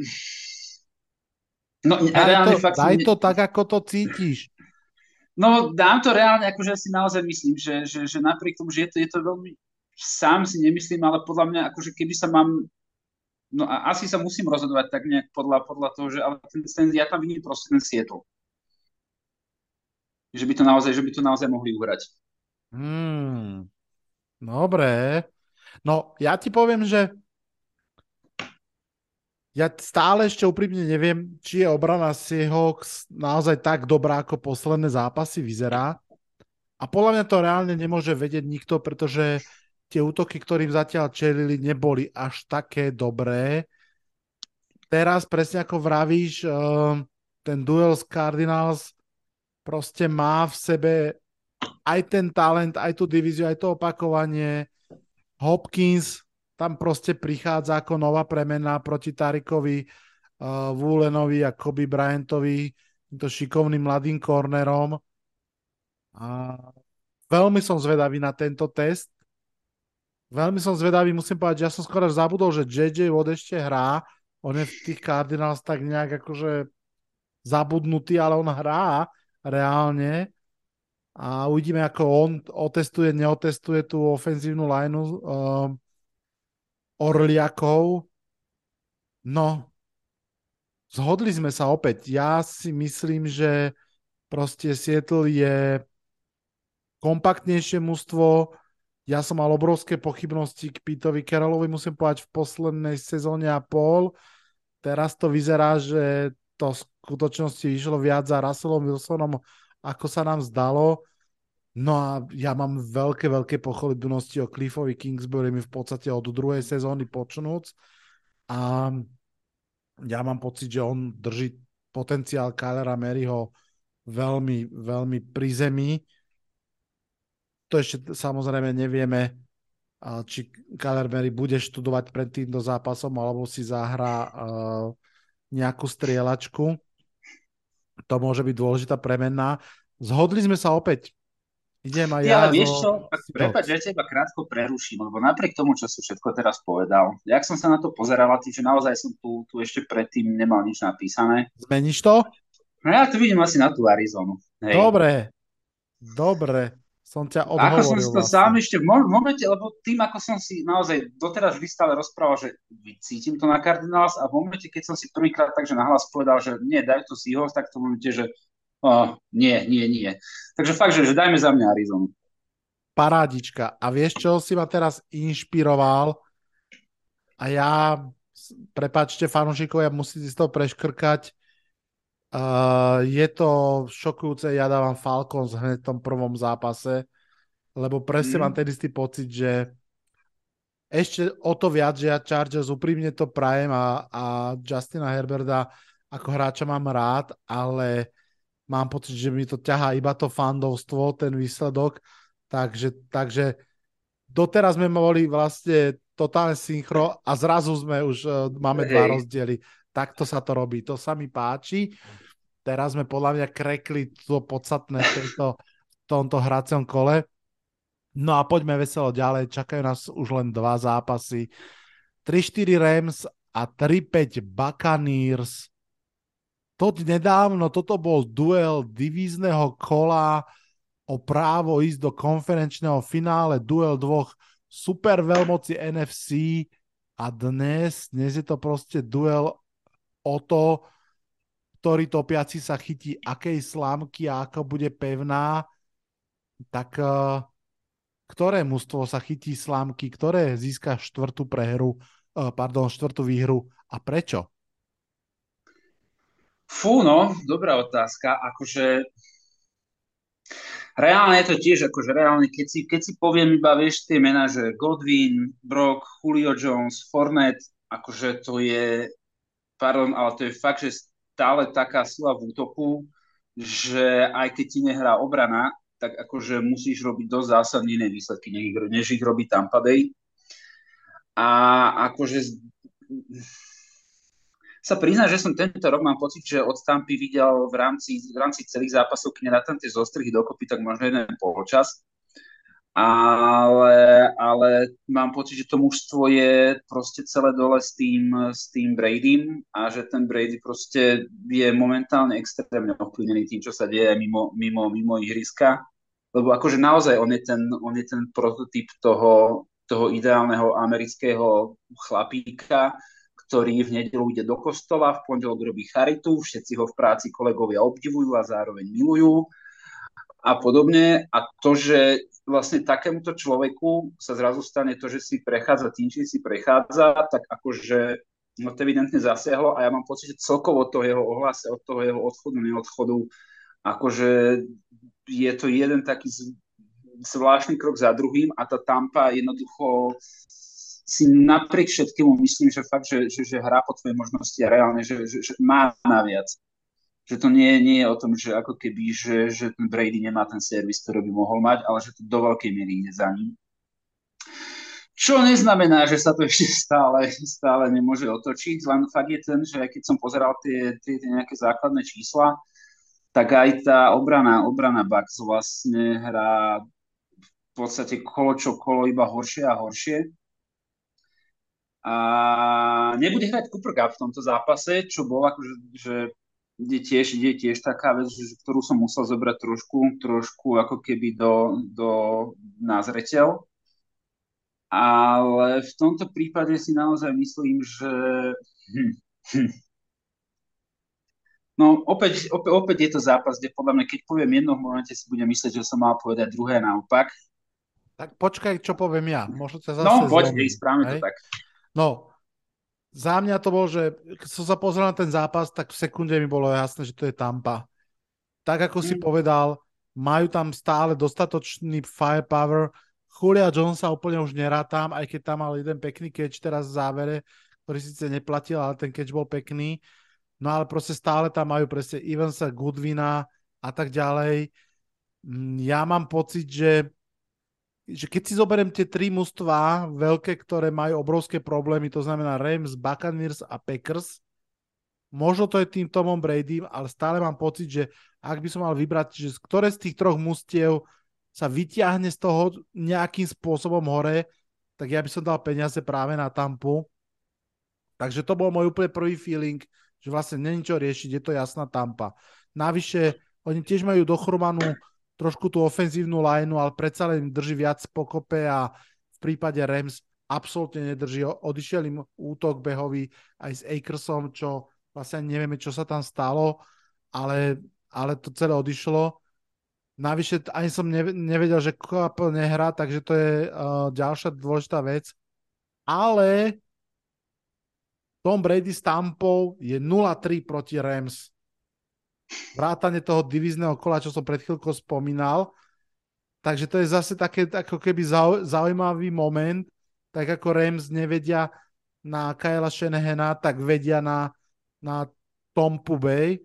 No, daj to, fakt... Daj to tak, ako to cítiš.
No, dám to reálne, akože si naozaj myslím, že, že, že napriek tomu, že je to, je to veľmi... Sám si nemyslím, ale podľa mňa, akože keby sa mám... No a asi sa musím rozhodovať tak nejak podľa, podľa toho, že ale ten, ten, ja tam vidím proste ten Seattle. Že by to naozaj, že by to naozaj mohli uhrať.
Hmm. Dobre. No, ja ti poviem, že ja stále ešte úprimne neviem, či je obrana Seahawks naozaj tak dobrá, ako posledné zápasy vyzerá. A podľa mňa to reálne nemôže vedieť nikto, pretože tie útoky, ktorým zatiaľ čelili, neboli až také dobré. Teraz, presne ako vravíš, eh, ten duel s Cardinals proste má v sebe aj ten talent, aj tú divíziu, aj to opakovanie. Hopkins tam proste prichádza ako nová premena proti Tarikovi, uh, Wulenovi a Kobe Bryantovi, týmto šikovným mladým kornerom. A veľmi som zvedavý na tento test. Veľmi som zvedavý, musím povedať, že ja som skoro zabudol, že JJ Watt ešte hrá. On je v tých Cardinals tak nejak akože zabudnutý, ale on hrá reálne. A uvidíme, ako on otestuje, neotestuje tú ofenzívnu lineu. Uh, Orliakov. No, zhodli sme sa opäť. Ja si myslím, že proste Seattle je kompaktnejšie mužstvo. Ja som mal obrovské pochybnosti k Pitovi Carrollovi, musím povedať, v poslednej sezóne a pol. Teraz to vyzerá, že to v skutočnosti išlo viac za Russellom Wilsonom, ako sa nám zdalo. No a ja mám veľké, veľké pochybnosti o Cliffovi Kingsbury v podstate od druhej sezóny počnúc. a ja mám pocit, že on drží potenciál Kylera Maryho veľmi, veľmi pri zemi. To ešte samozrejme nevieme, či Kyler Mary bude študovať pred týmto zápasom, alebo si zahrá uh, nejakú strieľačku. To môže byť dôležitá premenná. Zhodli sme sa opäť. Idem aj ja.
Ale vieš čo, prepáč, že teba krátko preruším, lebo napriek tomu, čo si všetko teraz povedal, jak som sa na to pozeral, tým, že naozaj som tu, tu ešte predtým nemal nič napísané.
Zmeníš to?
No ja to vidím asi na tú Arizonu.
Hej. Dobre, dobre som ťa odhovoril.
Ako som si to vlastne. sám ešte v momente, lebo tým, ako som si naozaj doteraz vždy stále rozprával, že cítim to na Cardinals a v momente, keď som si prvýkrát takže nahlas povedal, že nie, daj to si ho, tak to momente, že oh, nie, nie, nie. Takže fakt, že, že dajme za mňa Arizonu.
Parádička. A vieš, čo si ma teraz inšpiroval? A ja, prepačte fanúšikovia, musíte si to preškrkať. Uh, je to šokujúce, ja dávam Falcons hneď v tom prvom zápase, lebo presne mm. mám ten istý pocit, že ešte o to viac, že ja Chargers úprimne to prajem a, a Justina Herberda ako hráča mám rád, ale mám pocit, že mi to ťahá iba to fandovstvo, ten výsledok, takže, takže doteraz sme boli vlastne totálne synchro a zrazu sme už, uh, máme hey. dva rozdiely takto sa to robí. To sa mi páči. Teraz sme podľa mňa krekli to podstatné v, tejto, tomto hracom kole. No a poďme veselo ďalej. Čakajú nás už len dva zápasy. 3-4 Rams a 3-5 Buccaneers. To nedávno, toto bol duel divízneho kola o právo ísť do konferenčného finále, duel dvoch super veľmoci NFC a dnes, dnes je to proste duel o to, ktorý topiaci sa chytí akej slámky a ako bude pevná, tak uh, ktoré mužstvo sa chytí slámky, ktoré získa štvrtú prehru, uh, pardon, štvrtú výhru a prečo?
Fú, no, dobrá otázka. Akože reálne je to tiež, akože reálne, keď si, keď si poviem iba, vieš, tie mená, že Godwin, Brock, Julio Jones, Fournette, akože to je pardon, ale to je fakt, že stále taká sila v útoku, že aj keď ti nehrá obrana, tak akože musíš robiť dosť zásadne iné výsledky, než ich robí Tampa Bay. A akože sa prizná, že som tento rok mám pocit, že od Tampy videl v rámci, v rámci celých zápasov, keď nedátam tie zostrihy dokopy, tak možno jeden polčas ale, ale mám pocit, že to mužstvo je proste celé dole s tým, s tým Bradym a že ten Brady proste je momentálne extrémne ovplyvnený tým, čo sa deje mimo, mimo, mimo ihriska. Lebo akože naozaj on je ten, on je ten prototyp toho, toho ideálneho amerického chlapíka, ktorý v nedelu ide do kostola, v pondelok robí charitu, všetci ho v práci kolegovia obdivujú a zároveň milujú a podobne. A to, že vlastne takémuto človeku sa zrazu stane to, že si prechádza tým, či si prechádza, tak akože no to evidentne zasiahlo a ja mám pocit, že celkovo od toho jeho ohlase, od toho jeho odchodu, neodchodu, akože je to jeden taký zvláštny krok za druhým a tá Tampa jednoducho si napriek všetkému myslím, že fakt, že, že, že hrá po tvojej možnosti a reálne, že, že, že má naviac že to nie, nie je o tom, že ako keby, že, že ten Brady nemá ten servis, ktorý by mohol mať, ale že to do veľkej miery ide za ním. Čo neznamená, že sa to [LAUGHS] ešte stále, stále nemôže otočiť, len fakt je ten, že keď som pozeral tie, tie, tie nejaké základné čísla, tak aj tá obrana, obrana Bucks vlastne hrá v podstate kolo čo kolo iba horšie a horšie. A nebude hrať Cooper Cup v tomto zápase, čo bol akože, že ide tiež, ide tiež taká vec, že, ktorú som musel zobrať trošku, trošku ako keby do, do názreteľ. Ale v tomto prípade si naozaj myslím, že... Hm, hm. No opäť, opäť, opäť je to zápas, kde podľa mňa, keď poviem jedno, v momente si budem myslieť, že som mal povedať druhé naopak.
Tak počkaj, čo poviem ja. Možno sa zase
No, poď, správame to tak.
No, za mňa to bolo, že keď som sa pozrel na ten zápas, tak v sekunde mi bolo jasné, že to je Tampa. Tak ako mm. si povedal, majú tam stále dostatočný firepower. Julia Jonesa úplne už nerátam, aj keď tam mal jeden pekný catch teraz v závere, ktorý síce neplatil, ale ten catch bol pekný. No ale proste stále tam majú presne Evansa, Goodwina a tak ďalej. Mm, ja mám pocit, že, že keď si zoberiem tie tri mužstva veľké, ktoré majú obrovské problémy, to znamená Rams, Buccaneers a Packers, možno to je tým Tomom Brady, ale stále mám pocit, že ak by som mal vybrať, že ktoré z tých troch mustiev sa vyťahne z toho nejakým spôsobom hore, tak ja by som dal peniaze práve na Tampu. Takže to bol môj úplne prvý feeling, že vlastne není čo riešiť, je to jasná Tampa. Navyše, oni tiež majú dochromanú trošku tú ofenzívnu lineu, ale predsa len drží viac pokope a v prípade Rams absolútne nedrží. Odišiel im útok behový aj s Akersom, čo vlastne nevieme, čo sa tam stalo, ale, ale to celé odišlo. Navyše ani som nevedel, že Koapel nehrá, takže to je uh, ďalšia dôležitá vec. Ale Tom Brady s Tampou je 0-3 proti Rams. Vrátane toho divízneho kola, čo som pred chvíľkou spomínal. Takže to je zase také ako keby zaujímavý moment, tak ako Rams nevedia na Kyla Shanahana, tak vedia na, na Tompu Bay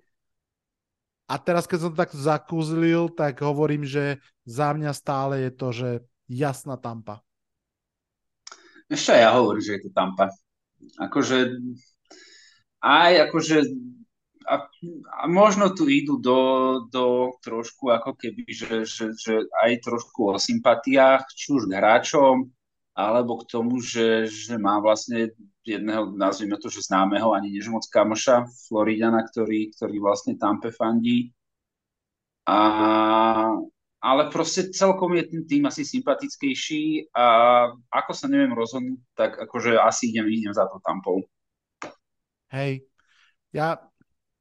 a teraz, keď som to takto zakúzlil, tak hovorím, že za mňa stále je to, že jasná tampa.
Ešte ja hovorím, že je to tampa. Akože aj akože a, a možno tu idú do, do trošku ako keby, že, že, že aj trošku o sympatiách, či už k hráčom, alebo k tomu, že, že má vlastne jedného, nazvime to, že známeho, ani než moc kamoša, Floridana, ktorý, ktorý vlastne Tampe fandí. A, ale proste celkom je ten tým asi sympatickejší a ako sa neviem rozhodnúť, tak akože asi idem, idem za to Tampou.
Hej, ja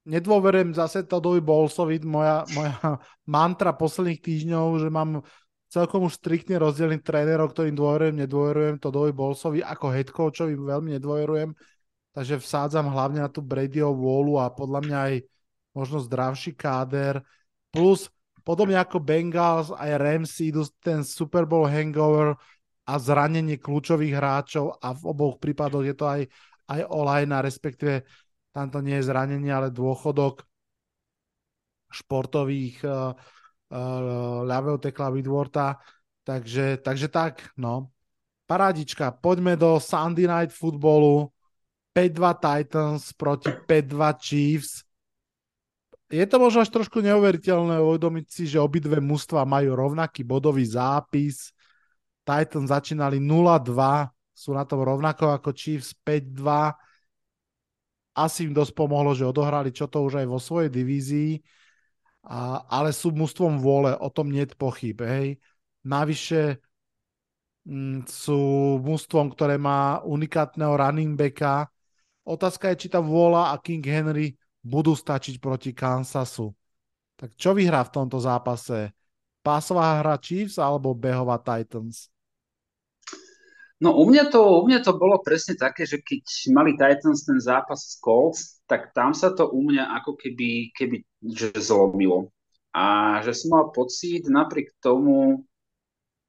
nedôverujem zase Todovi Bolsovi, moja, moja mantra posledných týždňov, že mám celkom už striktne rozdelených trénerov, ktorým dôverujem, nedôverujem, to Dovi Bolsovi ako head coachovi veľmi nedôverujem, takže vsádzam hlavne na tú Bradyho vôľu a podľa mňa aj možno zdravší káder, plus podobne ako Bengals aj Rams idú ten Super Bowl hangover a zranenie kľúčových hráčov a v oboch prípadoch je to aj, aj online, respektíve tam to nie je zranenie, ale dôchodok športových uh, uh, ľavého tekla Widworta. Takže, takže tak, no. Parádička, poďme do Sunday Night Footballu. 5-2 Titans proti 5-2 Chiefs. Je to možno až trošku neuveriteľné uvedomiť si, že obidve mužstva majú rovnaký bodový zápis. Titans začínali 0-2, sú na tom rovnako ako Chiefs 5-2. Asi im dosť pomohlo, že odohrali čo to už aj vo svojej divízii a, ale sú mústvom vôle, o tom nie je pochyb. Hej. Navyše m, mm, sú mústvom, ktoré má unikátneho running backa. Otázka je, či tá vôľa a King Henry budú stačiť proti Kansasu. Tak čo vyhrá v tomto zápase? Pásová hra Chiefs alebo behová Titans?
No u mňa, to, u mňa to bolo presne také, že keď mali Titans ten zápas s Colts, tak tam sa to u mňa ako keby, keby že zlomilo. A že som mal pocit napriek tomu,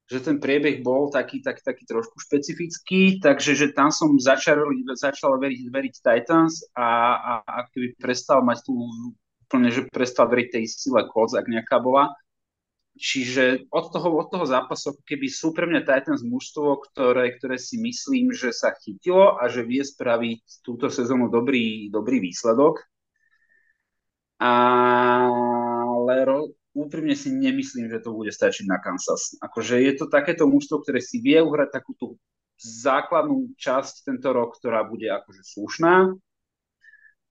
že ten priebeh bol taký, taký, taký trošku špecifický, takže že tam som začal, začal veriť, veriť Titans a, a, a keby prestal mať tú úplne, že prestal veriť tej sile Colts, ak nejaká bola. Čiže od toho, od toho zápasu, keby sú pre mňa Titans mužstvo, ktoré, ktoré si myslím, že sa chytilo a že vie spraviť túto sezónu dobrý, dobrý výsledok. Ale ro, úprimne si nemyslím, že to bude stačiť na Kansas. Akože je to takéto mužstvo, ktoré si vie uhrať takú tú základnú časť tento rok, ktorá bude akože slušná,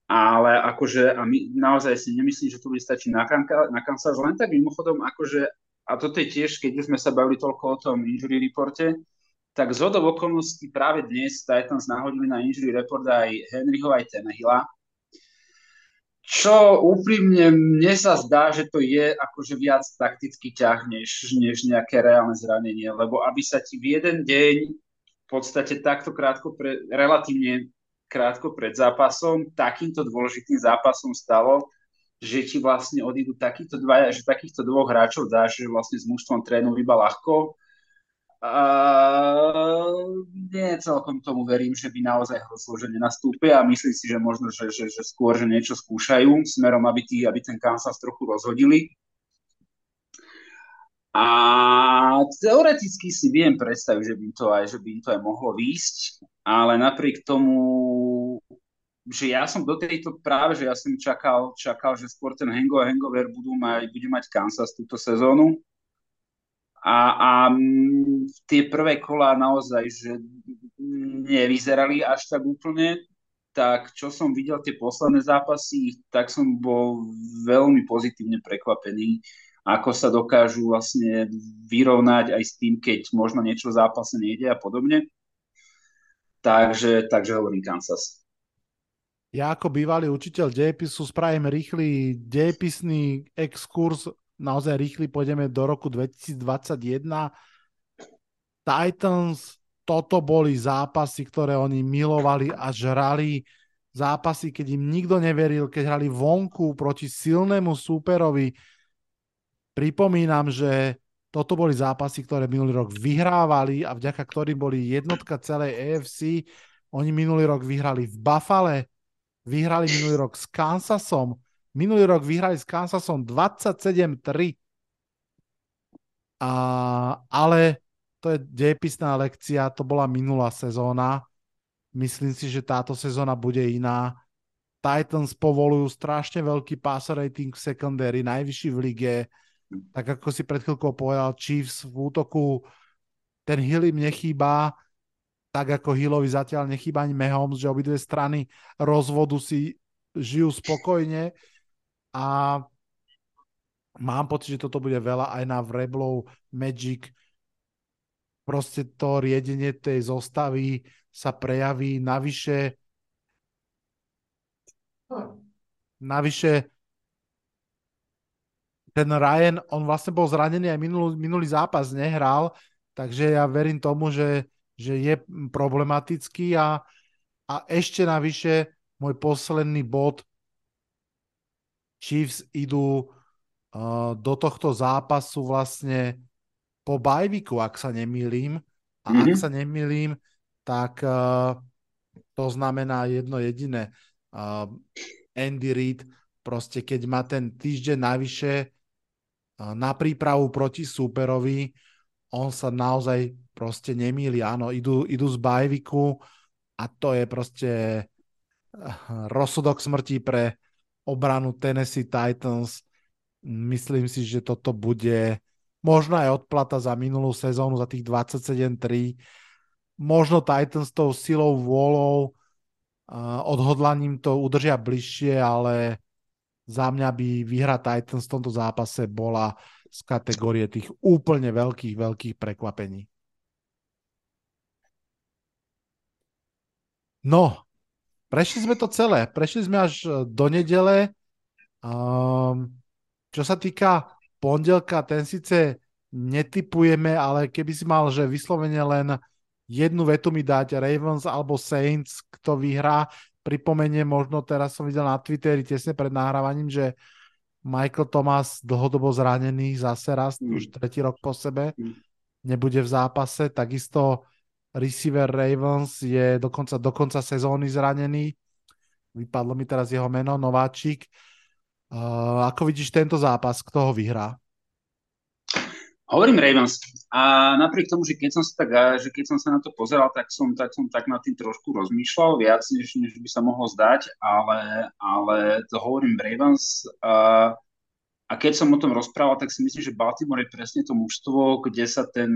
ale akože, a my naozaj si nemyslím, že to bude stačiť na, Kanka, na Kansas, len tak mimochodom, akože, a toto je tiež, keď sme sa bavili toľko o tom injury reporte, tak z hodov okolností práve dnes Titans nahodili na injury report aj Henryho, aj Tenehilla, čo úprimne mne sa zdá, že to je akože viac taktický ťah, než, než nejaké reálne zranenie, lebo aby sa ti v jeden deň v podstate takto krátko, pre, relatívne krátko pred zápasom takýmto dôležitým zápasom stalo, že ti vlastne odídu takýchto dva, že takýchto dvoch hráčov dáš, že vlastne s mužstvom trénu iba ľahko. A nie celkom tomu verím, že by naozaj hrozilo, že nenastúpia a myslím si, že možno, že, že, že skôr, že niečo skúšajú smerom, aby, tí, aby ten Kansas trochu rozhodili. A teoreticky si viem predstaviť, že by to aj, že by to aj mohlo výjsť, ale napriek tomu, že ja som do tejto práve, že ja som čakal, čakal že skôr ten hangover, hangover budú mať, bude mať Kansas túto sezónu, a, a tie prvé kola naozaj, že nevyzerali až tak úplne, tak čo som videl tie posledné zápasy, tak som bol veľmi pozitívne prekvapený, ako sa dokážu vlastne vyrovnať aj s tým, keď možno niečo v zápase nejde a podobne. Takže, takže hovorím Kansas.
Ja ako bývalý učiteľ dejepisu spravím rýchly dejepisný exkurs naozaj rýchly pôjdeme do roku 2021. Titans, toto boli zápasy, ktoré oni milovali a žrali. Zápasy, keď im nikto neveril, keď hrali vonku proti silnému súperovi. Pripomínam, že toto boli zápasy, ktoré minulý rok vyhrávali a vďaka ktorým boli jednotka celej AFC. Oni minulý rok vyhrali v Buffale, vyhrali minulý rok s Kansasom, Minulý rok vyhrali s Kansasom 27-3. A, ale to je dejepisná lekcia, to bola minulá sezóna. Myslím si, že táto sezóna bude iná. Titans povolujú strašne veľký passer rating v secondary, najvyšší v lige. Tak ako si pred chvíľkou povedal, Chiefs v útoku, ten Hill im nechýba, tak ako Hillovi zatiaľ nechýba ani Mahomes, že obidve strany rozvodu si žijú spokojne a mám pocit, že toto bude veľa aj na Vreblov Magic. Proste to riedenie tej zostavy sa prejaví navyše navyše ten Ryan, on vlastne bol zranený aj minulý, minulý zápas, nehral, takže ja verím tomu, že, že je problematický a, a ešte navyše môj posledný bod Chiefs idú uh, do tohto zápasu vlastne po bajviku, ak sa nemýlim. A mm-hmm. ak mhm. sa nemýlim, tak uh, to znamená jedno jediné. Uh, Andy Reid proste keď má ten týždeň navyše na prípravu proti súperovi, on sa naozaj proste nemýli. Áno, idú, idú z bajviku a to je proste rozsudok smrti pre obranu Tennessee Titans. Myslím si, že toto bude možno aj odplata za minulú sezónu, za tých 27-3. Možno Titans tou silou, vôľou, odhodlaním to udržia bližšie, ale za mňa by výhra Titans v tomto zápase bola z kategórie tých úplne veľkých, veľkých prekvapení. No, prešli sme to celé. Prešli sme až e, do nedele. Um, čo sa týka pondelka, ten síce netypujeme, ale keby si mal, že vyslovene len jednu vetu mi dať Ravens alebo Saints, kto vyhrá, pripomenie možno teraz som videl na Twitteri tesne pred nahrávaním, že Michael Thomas dlhodobo zranený zase raz, mm. už tretí rok po sebe, mm. nebude v zápase, takisto receiver Ravens je dokonca, do konca sezóny zranený. Vypadlo mi teraz jeho meno, Nováčik. Uh, ako vidíš tento zápas, kto ho vyhrá?
Hovorím Ravens a napriek tomu, že keď som sa, tak, že keď som sa na to pozeral, tak som, tak som tak nad tým trošku rozmýšľal viac, než, než by sa mohlo zdať, ale, ale to hovorím Ravens. Uh, a keď som o tom rozprával, tak si myslím, že Baltimore je presne to mužstvo, kde sa ten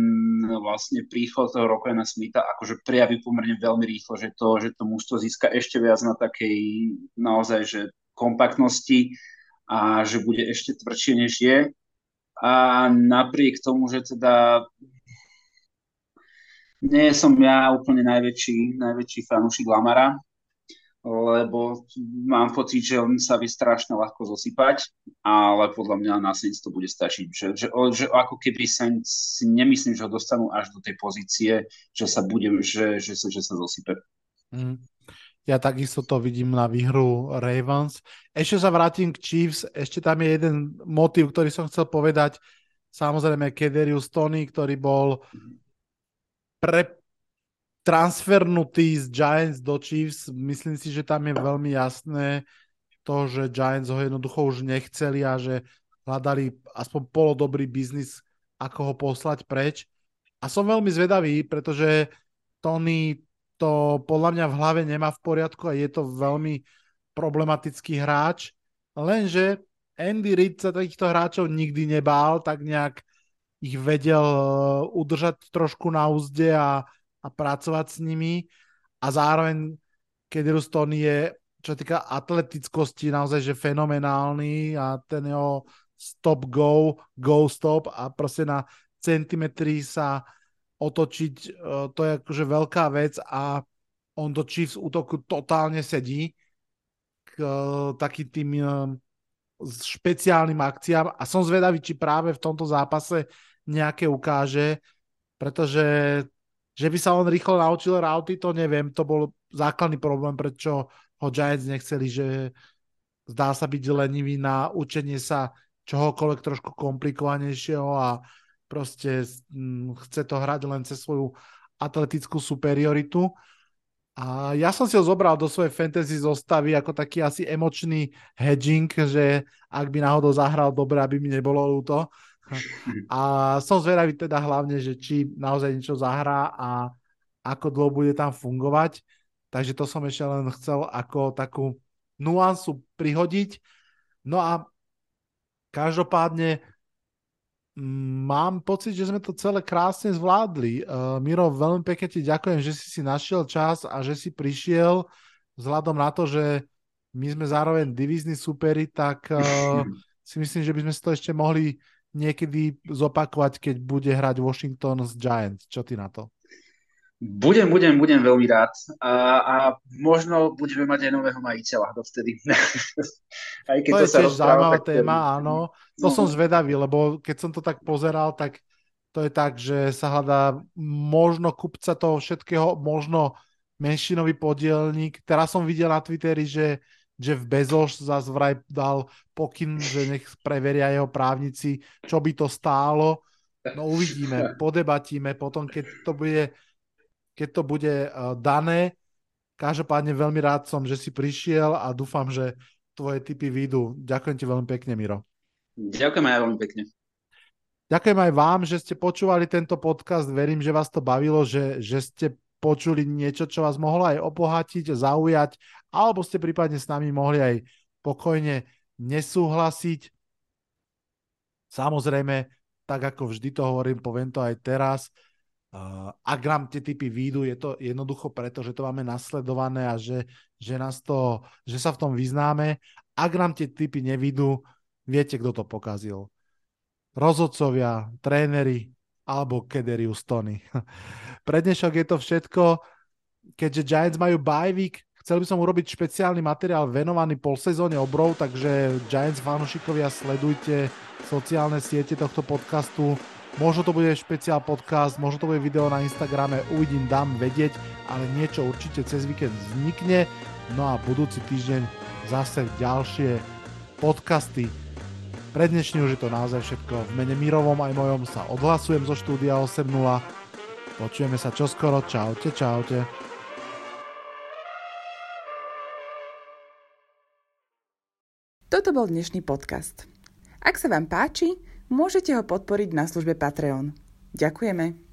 vlastne príchod toho Rokena Smitha akože prejaví pomerne veľmi rýchlo, že to, že to mužstvo získa ešte viac na takej naozaj, že kompaktnosti a že bude ešte tvrdšie, než je. A napriek tomu, že teda nie som ja úplne najväčší, najväčší fanúšik Lamara, lebo mám pocit, že on sa vie strašne ľahko zosypať, ale podľa mňa na Saints to bude stačiť. Že, že, že ako keby Saints nemyslím, že ho dostanú až do tej pozície, že sa bude, že, že, že, že sa zosype. Mm.
Ja takisto to vidím na výhru Ravens. Ešte sa vrátim k Chiefs, ešte tam je jeden motiv, ktorý som chcel povedať. Samozrejme Kederius Tony, ktorý bol pre, transfernutý z Giants do Chiefs. Myslím si, že tam je veľmi jasné to, že Giants ho jednoducho už nechceli a že hľadali aspoň polodobrý biznis, ako ho poslať preč. A som veľmi zvedavý, pretože Tony to podľa mňa v hlave nemá v poriadku a je to veľmi problematický hráč. Lenže Andy Reid sa takýchto hráčov nikdy nebál, tak nejak ich vedel eh, udržať trošku na úzde a a pracovať s nimi a zároveň Tony je, čo týka atletickosti, naozaj že fenomenálny a ten jeho stop go, go stop a proste na centimetry sa otočiť, e, to je akože veľká vec a on do Chiefs útoku totálne sedí k e, takým tým e, špeciálnym akciám a som zvedavý, či práve v tomto zápase nejaké ukáže, pretože že by sa on rýchlo naučil rauty, to neviem. To bol základný problém, prečo ho Giants nechceli, že zdá sa byť lenivý na učenie sa čohokoľvek trošku komplikovanejšieho a proste chce to hrať len cez svoju atletickú superioritu. A ja som si ho zobral do svojej fantasy zostavy ako taký asi emočný hedging, že ak by náhodou zahral dobre, aby mi nebolo ľúto, [LAUGHS] a som zvedavý teda hlavne, že či naozaj niečo zahrá a ako dlho bude tam fungovať. Takže to som ešte len chcel ako takú nuansu prihodiť. No a každopádne mám pocit, že sme to celé krásne zvládli. Uh, Miro, veľmi pekne ti ďakujem, že si si našiel čas a že si prišiel vzhľadom na to, že my sme zároveň divízni superi, tak uh, [LAUGHS] si myslím, že by sme si to ešte mohli niekedy zopakovať, keď bude hrať Washington s Giants. Čo ty na to?
Budem, budem, budem veľmi rád. A, a možno budeme mať aj nového majiteľa dovtedy. [LAUGHS]
aj keď to, to je tiež zaujímavá téma, áno. To no. som zvedavý, lebo keď som to tak pozeral, tak to je tak, že sa hľadá možno kupca toho všetkého, možno menšinový podielník. Teraz som videl na Twitteri, že Jeff Bezos zase vraj dal pokyn, že nech preveria jeho právnici, čo by to stálo. No uvidíme, [LAUGHS] podebatíme potom, keď to bude, keď to bude uh, dané. Každopádne veľmi rád som, že si prišiel a dúfam, že tvoje typy výjdu. Ďakujem ti veľmi pekne, Miro.
Ďakujem aj veľmi pekne.
Ďakujem aj vám, že ste počúvali tento podcast. Verím, že vás to bavilo, že, že ste počuli niečo, čo vás mohlo aj obohatiť, zaujať, alebo ste prípadne s nami mohli aj pokojne nesúhlasiť. Samozrejme, tak ako vždy to hovorím, poviem to aj teraz, uh, ak nám tie typy výjdu, je to jednoducho preto, že to máme nasledované a že, že, nás to, že sa v tom vyznáme. Ak nám tie typy nevidú, viete, kto to pokazil. Rozhodcovia, tréneri alebo Kederius Tony. [LAUGHS] Pre dnešok je to všetko. Keďže Giants majú bye week, chcel by som urobiť špeciálny materiál venovaný pol sezóne obrov, takže Giants fanúšikovia sledujte sociálne siete tohto podcastu. Možno to bude špeciál podcast, možno to bude video na Instagrame, uvidím, dám vedieť, ale niečo určite cez víkend vznikne. No a budúci týždeň zase ďalšie podcasty. Pre dnešný už je to naozaj všetko. V mene Mirovom aj mojom sa odhlasujem zo štúdia 8.0 Počujeme sa čoskoro. Čaute, čaute.
Toto bol dnešný podcast. Ak sa vám páči, môžete ho podporiť na službe Patreon. Ďakujeme.